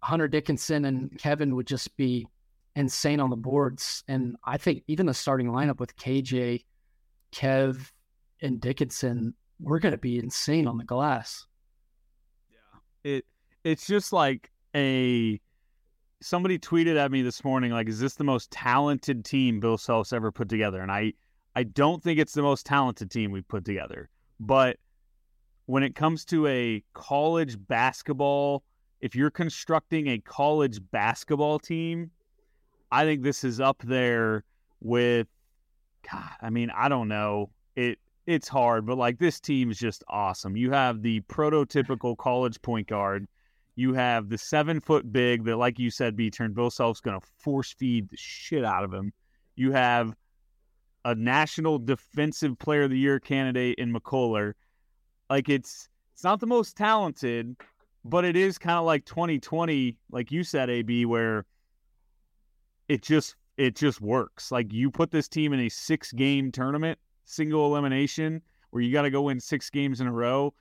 Hunter Dickinson and Kevin would just be insane on the boards. And I think even the starting lineup with KJ, Kev, and Dickinson, we're going to be insane on the glass. Yeah. It it's just like a somebody tweeted at me this morning like is this the most talented team bill self's ever put together and i i don't think it's the most talented team we've put together but when it comes to a college basketball if you're constructing a college basketball team i think this is up there with god i mean i don't know it it's hard, but like this team is just awesome. You have the prototypical college point guard. You have the seven foot big that, like you said, B turn Bill Self's going to force feed the shit out of him. You have a national defensive player of the year candidate in McCullar. Like it's it's not the most talented, but it is kind of like 2020, like you said, AB, where it just it just works. Like you put this team in a six game tournament single elimination where you got to go win six games in a row,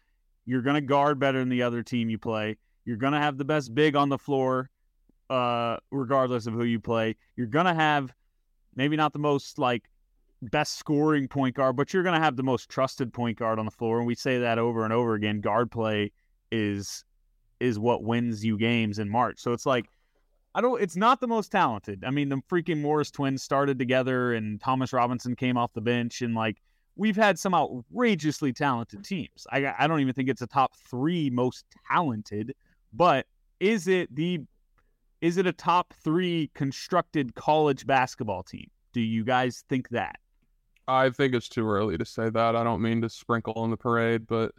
you're going to guard better than the other team you play. You're going to have the best big on the floor, uh, regardless of who you play. You're going to have maybe not the most like best scoring point guard, but you're going to have the most trusted point guard on the floor. And we say that over and over again. Guard play is is what wins you games in March. So it's like I don't. It's not the most talented. I mean, the freaking Morris twins started together, and Thomas Robinson came off the bench, and like we've had some outrageously talented teams. I I don't even think it's a top three most talented, but is it the is it a top three constructed college basketball team? Do you guys think that? I think it's too early to say that. I don't mean to sprinkle on the parade, but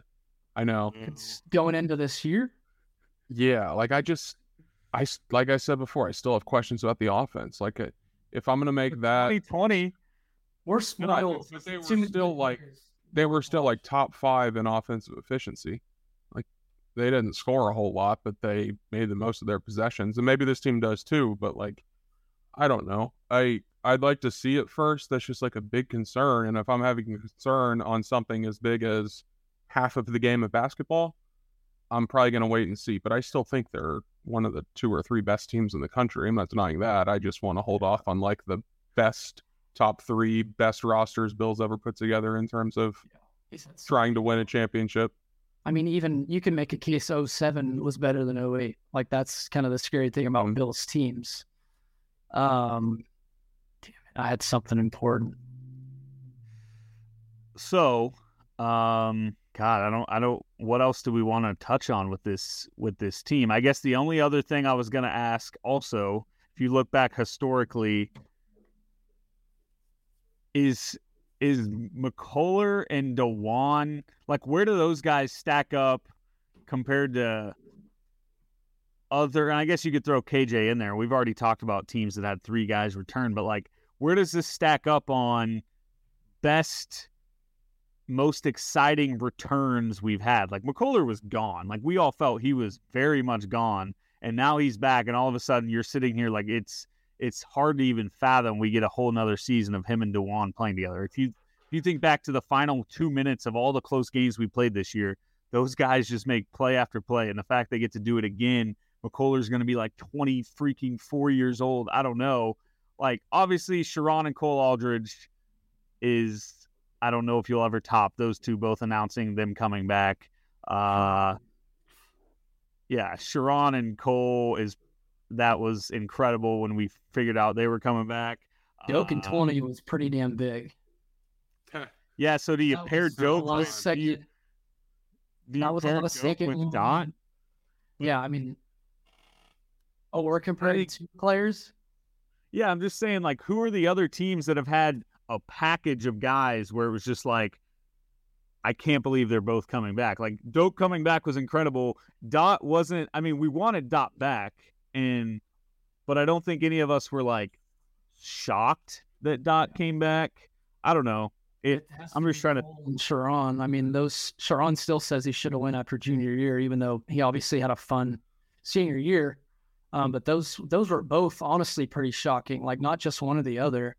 I know. Mm. It's going into this year. Yeah, like I just, I s- like I said before, I still have questions about the offense. Like, uh, if I'm gonna make that, 2020. We're No, spoiled. but they were still, like, they were still like top five in offensive efficiency. Like, they didn't score a whole lot, but they made the most of their possessions, and maybe this team does too. But like, I don't know. I I'd like to see it first. That's just like a big concern, and if I'm having a concern on something as big as half of the game of basketball, I'm probably going to wait and see. But I still think they're one of the two or three best teams in the country. I'm not denying that. I just want to hold off on like the best top three best rosters Bill's ever put together in terms of He said so. trying to win a championship. I mean, even you can make a case 07 was better than 08. Like that's kind of the scary thing about Mhm. Bill's teams. Um, damn it, I had something important. So, um, God, I don't, I don't. What else do we want to touch on with this with this team? I guess the only other thing I was going to ask, also, if you look back historically, is is McCullar and Dajuan like where do those guys stack up compared to other? And I guess you could throw KJ in there. We've already talked about teams that had three guys return, but like, where does this stack up on best? Most exciting returns we've had. Like McCullar was gone. Like we all felt he was very much gone, and now he's back. And all of a sudden, you're sitting here like it's it's hard to even fathom we get a whole nother season of him and Dajuan playing together. If you if you think back to the final two minutes of all the close games we played this year, those guys just make play after play, and the fact they get to do it again. McCullar's going to be like 20 freaking four years old. I don't know. Like obviously, Sherron and Cole Aldrich is I don't know if you'll ever top those two both announcing them coming back. Uh yeah, Sherron and Cole is that was incredible when we figured out they were coming back. Doke and Uh, 20 was pretty damn big. *laughs* Yeah, so do you That pair was Doke lot of with do you, do that was a lot of second with Dot? Yeah, I mean, oh, we're comparing two players. Yeah, I'm just saying, like, who are the other teams that have had a package of guys where it was just like, I can't believe they're both coming back. Like Doke coming back was incredible. Dot wasn't. I mean, we wanted Dot back, and but I don't think any of us were like shocked that Dot came back. I don't know. It. I'm just trying to. Sherron. I mean, those Sherron still says he should have went after junior year, even though he obviously had a fun senior year. Um, but those those were both honestly pretty shocking. Like not just one or the other.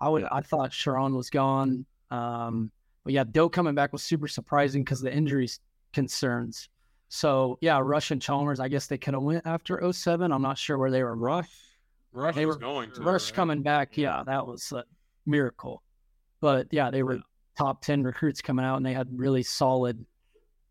I would I thought Sherron was gone. Um, but yeah, Doak coming back was super surprising because the injuries concerns. So yeah, Rush and Chalmers, I guess they could have went after 07. I'm not sure where they were. Rush, Rush they was were going to Rush right? coming back. Yeah, that was a miracle. But yeah, they were top 10 recruits coming out and they had really solid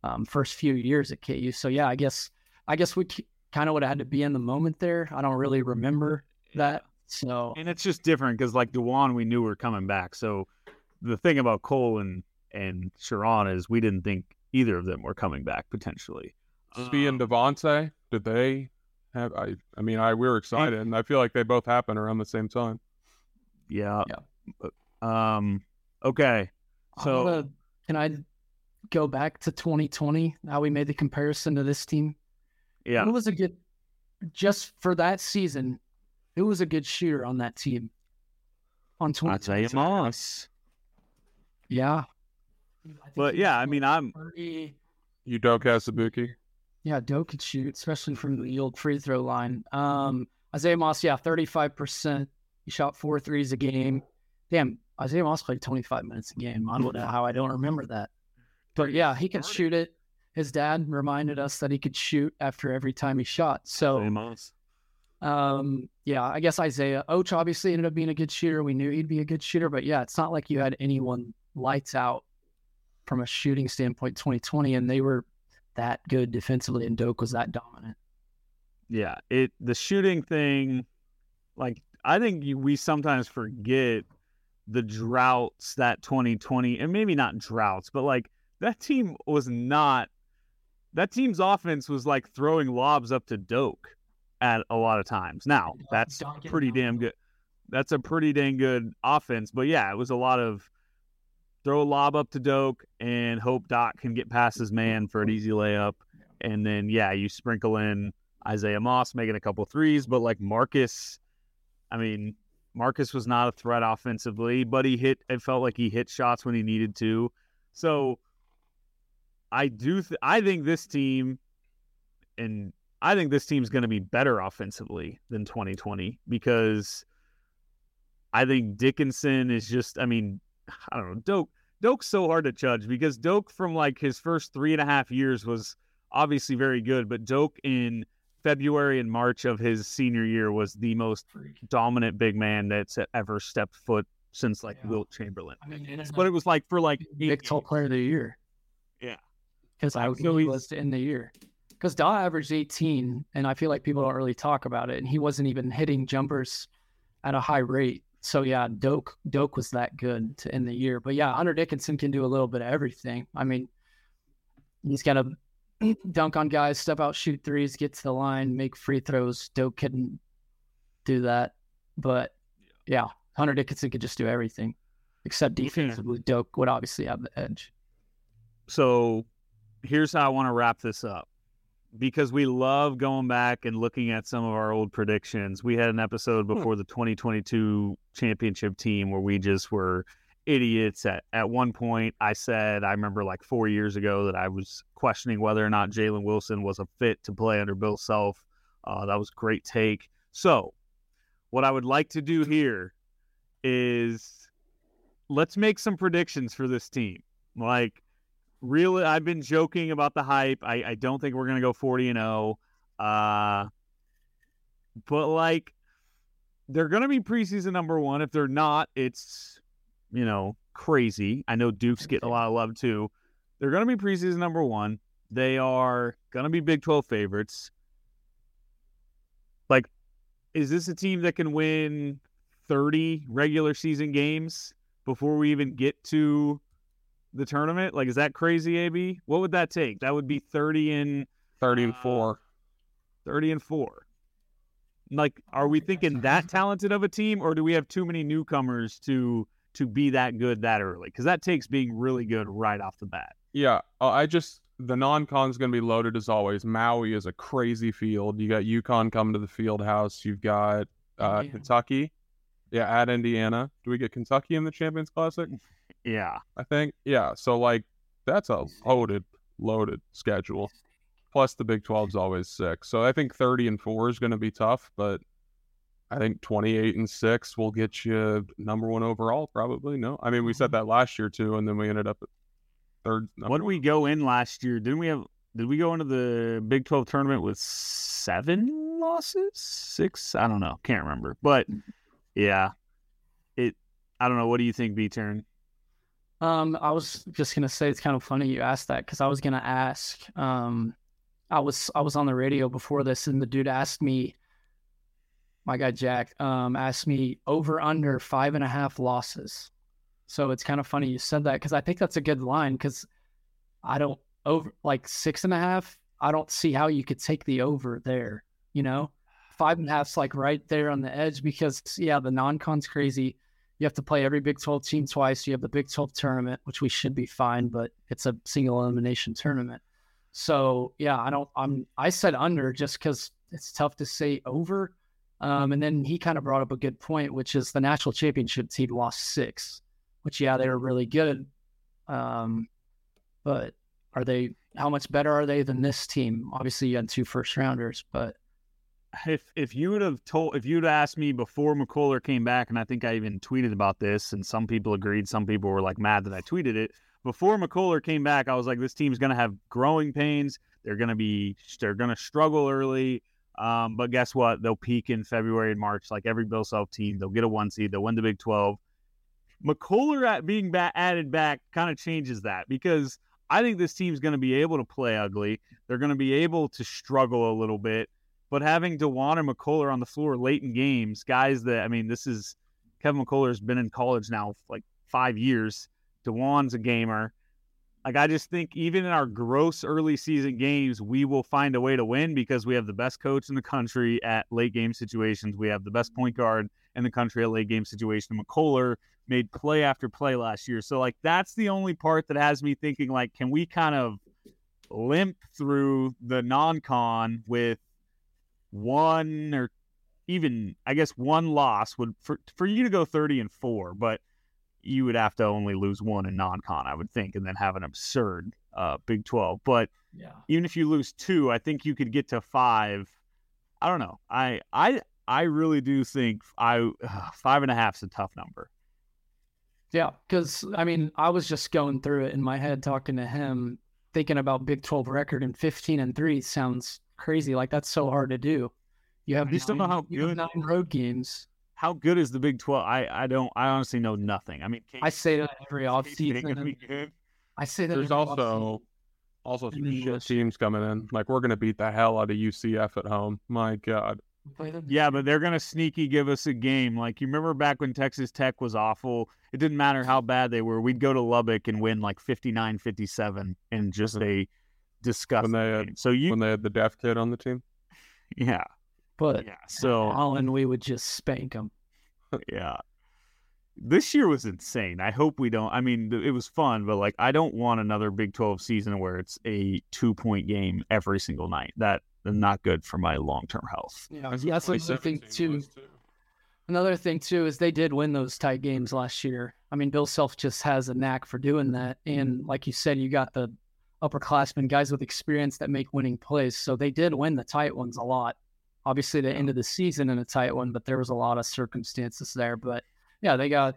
um, first few years at KU. So yeah, I guess I guess we kind of would have had to be in the moment there. I don't really remember that. So and it's just different because like Dajuan, we knew were coming back. So the thing about Cole and and Sherron is we didn't think either of them were coming back potentially. Svi and Devontae, did they have? I I mean, I we were excited, and I feel like they both happened around the same time. Yeah. yeah. Um. Okay. So gonna- can I go back to 2020? How we made the comparison to this team? yeah, Who was a good just for that season? Who was a good shooter on that team? On 20, Isaiah Moss. Yeah. But yeah, I mean, I'm Pretty, Udoka Azubuike. yeah, Doe could shoot, especially from the old free throw line. Um, Isaiah Moss, yeah, 35%. He shot four threes a game. Damn, Isaiah Moss played 25 minutes a game. I don't know how I don't remember that. But yeah, he can shoot it. His dad reminded us that he could shoot after every time he shot. So Isaiah Moss. Um, yeah, I guess Isaiah Oach obviously ended up being a good shooter. We knew he'd be a good shooter, but yeah, it's not like you had anyone lights out from a shooting standpoint 2020, and they were that good defensively, and Doak was that dominant. Yeah, it the shooting thing, like I think you, we sometimes forget the droughts that 2020, and maybe not droughts, but like that team was not. That team's offense was like throwing lobs up to Doak at a lot of times. Now that's pretty damn good. That's a pretty dang good offense, but yeah, it was a lot of throw a lob up to Doak and hope Doc can get past his man for an easy layup, and then yeah, you sprinkle in Isaiah Moss making a couple threes, but like Marcus, I mean, Marcus was not a threat offensively, but he hit. It felt like he hit shots when he needed to. So I do. Th- I think this team, and I think this team's going to be better offensively than 2020 because I think Dickinson is just. I mean, I don't know. Doak. Doak's so hard to judge because Doak from like his first three and a half years was obviously very good, but Doak in February and March of his senior year was the most dominant big man that's ever stepped foot since like Yeah. Wilt Chamberlain. I mean, But it was like for like uh, eight Big Tall. Player of the Year. Yeah. because I So he was in the year. Because Daw averaged 18, and I feel like people don't really talk about it, and he wasn't even hitting jumpers at a high rate. So yeah, Doak Doak was that good to end the year. But yeah, Hunter Dickinson can do a little bit of everything. I mean, he's got to *clears throat* dunk on guys, step out, shoot threes, get to the line, make free throws. Doak couldn't do that, but yeah, Hunter Dickinson could just do everything except defensively. Doak would obviously have the edge. So here's how I want to wrap this up. Because we love going back and looking at some of our old predictions. We had an episode before the 2022 championship team where we just were idiots. At, at one point, I said, I remember like four years ago that I was questioning whether or not Jalen Wilson was a fit to play under Bill Self. Uh, that was a great take. So, what I would like to do here is let's make some predictions for this team. Like, really I've been joking about the hype. I, I don't think we're gonna go 40 and 0. Uh but like they're gonna be preseason number one. If they're not, it's you know, crazy. I know Duke's getting a lot of love too. They're gonna be preseason number one. They are gonna be Big 12 favorites. Like, is this a team that can win 30 regular season games before we even get to the tournament? Like, is that crazy, AB? What would that take? That would be 30 and 30 and Uh, 4. 30 and 4. like, are we thinking that talented of a team, or do we have too many newcomers to to be that good that early? Because that takes being really good right off the bat. Yeah, uh, I just the non-con is going to be loaded as always. Maui is a crazy field. You got UConn coming to the field house. You've got uh, Kentucky, yeah, at Indiana. Do we get Kentucky in the Champions Classic? *laughs* Yeah, I think. Yeah, so like that's a loaded, loaded schedule. Plus the Big 12 is always sick. So I think 30 and four is going to be tough, but I think 28 and six will get you number one overall. Probably no. I mean, we said that last year too, and then we ended up at third. What did we go in last year? Didn't we have? Did we go into the Big Twelve tournament with seven losses? Six? I don't know. Can't remember. But yeah, it. I don't know. What do you think, B turn? Um, I was just gonna say it's kind of funny you asked that because I was gonna ask. Um, I was I was on the radio before this, and the dude asked me. My guy Jack um, asked me over under five and a half losses. So it's kind of funny you said that because I think that's a good line because I don't over like six and a half. I don't see how you could take the over there. You know, five and a half's like right there on the edge because yeah, the non-con's crazy. You have to play every Big 12 team twice. You have the Big 12 tournament, which we should be fine, but it's a single elimination tournament. So yeah, I don't. I'm. I said under just because it's tough to say over. Um, and then he kind of brought up a good point, which is the national championship team lost six, which yeah, they were really good. Um, but are they? How much better are they than this team? Obviously, you had two first rounders, but if if you would have told if you'd asked me before McCullar came back, and I think I even tweeted about this, and some people agreed, some people were like mad that I tweeted it. Before McCullar came back, I was like, this team's to have growing pains. They're to be they're to struggle early. Um, but guess what? They'll peak in February and March, like every Bill Self team. They'll get a one seed. They'll win the Big Twelve. McCullar at being back, added back kind of changes that because I think this team's going to be able to play ugly. They're going to be able to struggle a little bit. But having Dajuan and McCullar on the floor late in games, guys that I mean, this is Kevin McCullar's been in college now like five years. Dajuan's a gamer. Like I just think even in our gross early season games, we will find a way to win because we have the best coach in the country at late game situations. We have the best point guard in the country at late game situation. McCullar made play after play last year. So like that's the only part that has me thinking like, can we kind of limp through the non-con with one or even I guess one loss would for for you to go 30 and 4, but you would have to only lose one in non-con, I would think, and then have an absurd uh, Big 12. But yeah, even if you lose two, I think you could get to five. I don't know. I I I really do think I uh, *sighs* five and a half is a tough number. Yeah, because I mean, I was just going through it in my head, talking to him, thinking about Big 12 record and 15 and three sounds crazy. Like that's so hard to do. You have I just don't know how you have good- nine road games. How good is the Big 12? I I don't. I honestly know nothing. I mean, I say that *laughs* every off K-State season. gonna be good. I say that There's every also also some shit teams coming in. Like we're gonna beat the hell out of UCF at home. My God. We play them- Yeah, but they're gonna sneaky give us a game. Like you remember back when Texas Tech was awful. It didn't matter how bad they were. We'd go to Lubbock and win like 59-57 in just mm-hmm. a disgusting When they had- So you, When they had the deaf kid on the team. *laughs* yeah, but yeah. So Holland, we would just spank them. *laughs* yeah. This year was insane. I hope we don't. I mean, it was fun, but like, I don't want another Big 12 season where it's a two point game every single night. That is not good for my long term health. Yeah, yeah, that's another thing too. Another thing too is they did win those tight games last year. I mean, Bill Self just has a knack for doing that, and mm-hmm. like you said, you got the upperclassmen, guys with experience that make winning plays. So they did win the tight ones a lot. Obviously, the end of the season in a tight one, but there was a lot of circumstances there. But yeah, they got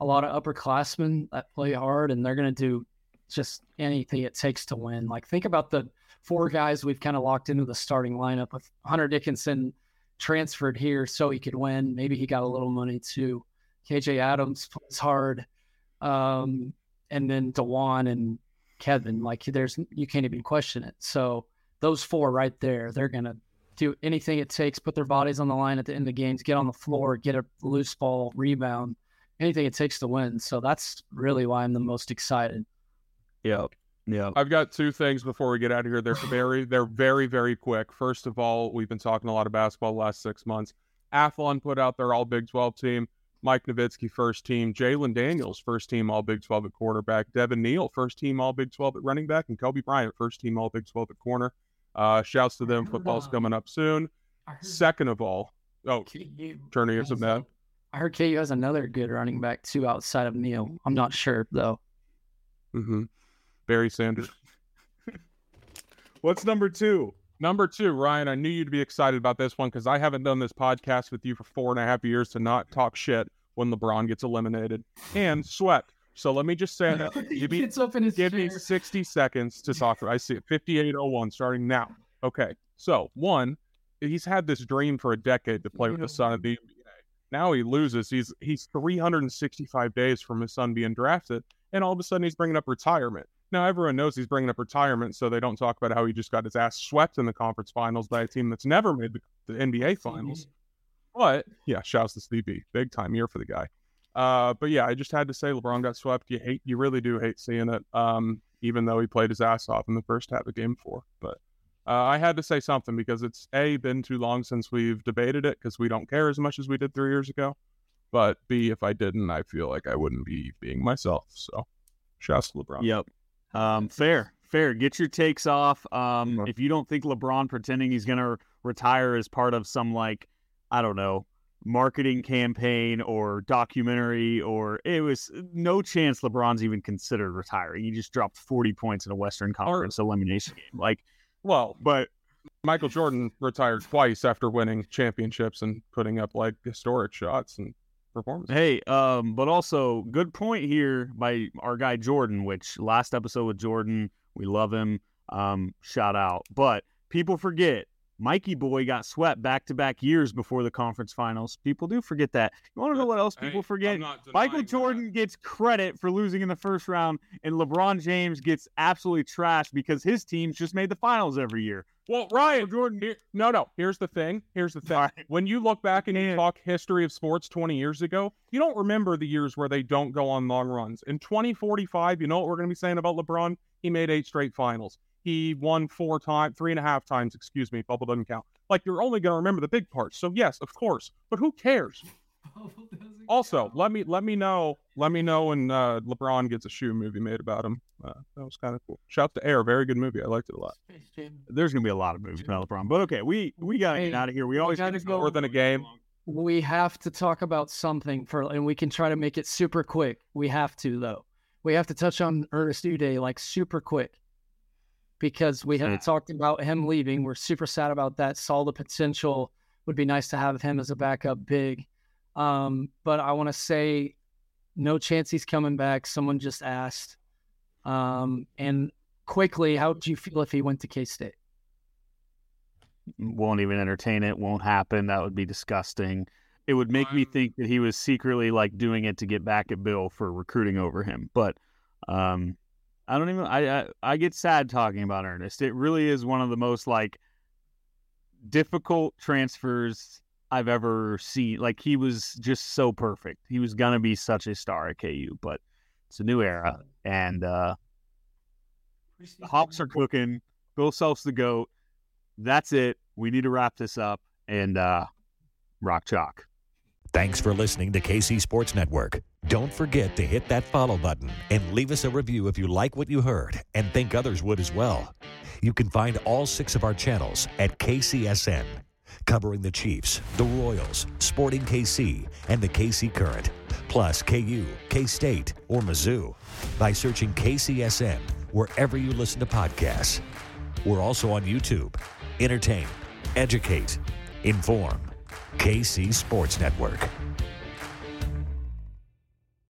a lot of upperclassmen that play hard, and they're going to do just anything it takes to win. Like think about the four guys we've kind of locked into the starting lineup with Hunter Dickinson transferred here so he could win. Maybe he got a little money too. KJ Adams plays hard. Um, and then Dajuan and Kevin, like there's you can't even question it. So those four right there, they're gonna do anything it takes, put their bodies on the line at the end of games, get on the floor, get a loose ball, rebound, anything it takes to win. So that's really why I'm the most excited. Yeah. Yeah. I've got two things before we get out of here. They're very, they're very, very quick. First of all, we've been talking a lot of basketball the last six months. Athlon put out their All Big 12 team. Mike Novitsky, first team. Jalon Daniels, first team All Big 12 at quarterback. Devin Neal, first team All Big 12 at running back. And Cobee Bryant, first team All Big 12 at corner. Uh, shouts to them. Football's coming up soon. Second of all, oh, turning us that. I heard KU has another good running back too outside of Neal. I'm not sure though. Mm-hmm. Barry Sanders. *laughs* What's number two? Number two, Ryan, I knew you'd be excited about this one because I haven't done this podcast with you for four and a half years to not talk shit when LeBron gets eliminated and swept. So let me just say that. *laughs* Give me, up in his give me 60 seconds to talk. I see it. 5801 starting now. Okay. So, one, he's had this dream for a decade to play with the son of the NBA. Now he loses. He's he's 365 days from his son being drafted, and all of a sudden he's bringing up retirement. Now everyone knows he's bringing up retirement, so they don't talk about how he just got his ass swept in the conference finals by a team that's never made the, the NBA finals. But yeah, shouts to Steve B. Big time year for the guy. Uh, but yeah, I just had to say LeBron got swept. You hate, you really do hate seeing it. Um, even though he played his ass off in the first half of game four. But uh, I had to say something because it's a been too long since we've debated it because we don't care as much as we did three years ago. But b if I didn't, I feel like I wouldn't be being myself. So, shouts to LeBron. Yep. Um, fair, fair. Get your takes off. Um, if you don't think LeBron pretending he's gonna retire is part of some like, I don't know, marketing campaign or documentary, or it was no chance LeBron's even considered retiring. He just dropped forty points in a Western Conference elimination game. Like, Well, but Michael Jordan retired twice after winning championships and putting up like historic shots and performances. Hey, um, but also good point here by our guy Jordan, which last episode with Jordan, we love him. Um, shout out. But people forget Mikey Boy got swept back to back years before the conference finals. People do forget that. You want to know what else people forget? Michael denying that. Jordan gets credit for losing in the first round, and LeBron James gets absolutely trashed because his teams just made the finals every year. Well, Ryan, Jordan, here, no, no. Here's the thing. Here's the thing. Right. When you look back and you talk history of sports 20 years ago, you don't remember the years where they don't go on long runs. In 2045, you know what we're going to be saying about LeBron? He made eight straight finals. He won four times, three and a half times, excuse me. Bubble doesn't count. Like, you're only going to remember the big parts. So, yes, of course. But who cares? *laughs* Also, let me let me know let me know when uh, LeBron gets a shoe movie made about him. Uh, that was kind of cool. Shout to Air, very good movie. I liked it a lot. there's gonna be a lot of movies about LeBron. But okay, we we gotta Hey, get out of here. We always gotta get go- More than a game. We have to talk about something for, and we can try to make it super quick. We have to though. We have to touch on Ernest Udeh like super quick because we haven't talked about him leaving. We're super sad about that. Saw the potential. Would be nice to have him as a backup big. Um, but I want to say, no chance he's coming back. Someone just asked. Um, and quickly, how would you feel if he went to K State? won't even entertain it. Won't happen. That would be disgusting. It would make me think that he was secretly like doing it to get back at Bill for recruiting over him. But um, I don't even. I, I I get sad talking about Ernest. It really is one of the most like difficult transfers I've ever seen. Like he was just so perfect. He was gonna be such a star at KU, but it's a new era, and uh, the Hawks are cooking. Bill Self's the goat. That's it. We need to wrap this up and uh, rock chalk. Thanks for listening to KC Sports Network. Don't forget to hit that follow button and leave us a review if you like what you heard and think others would as well. You can find all six of our channels at KCSN, covering the Chiefs, the Royals, Sporting KC, and the KC Current, plus KU, K State, or Mizzou by searching KCSN wherever you listen to podcasts. We're also on YouTube. Entertain, educate, inform. KC Sports Network.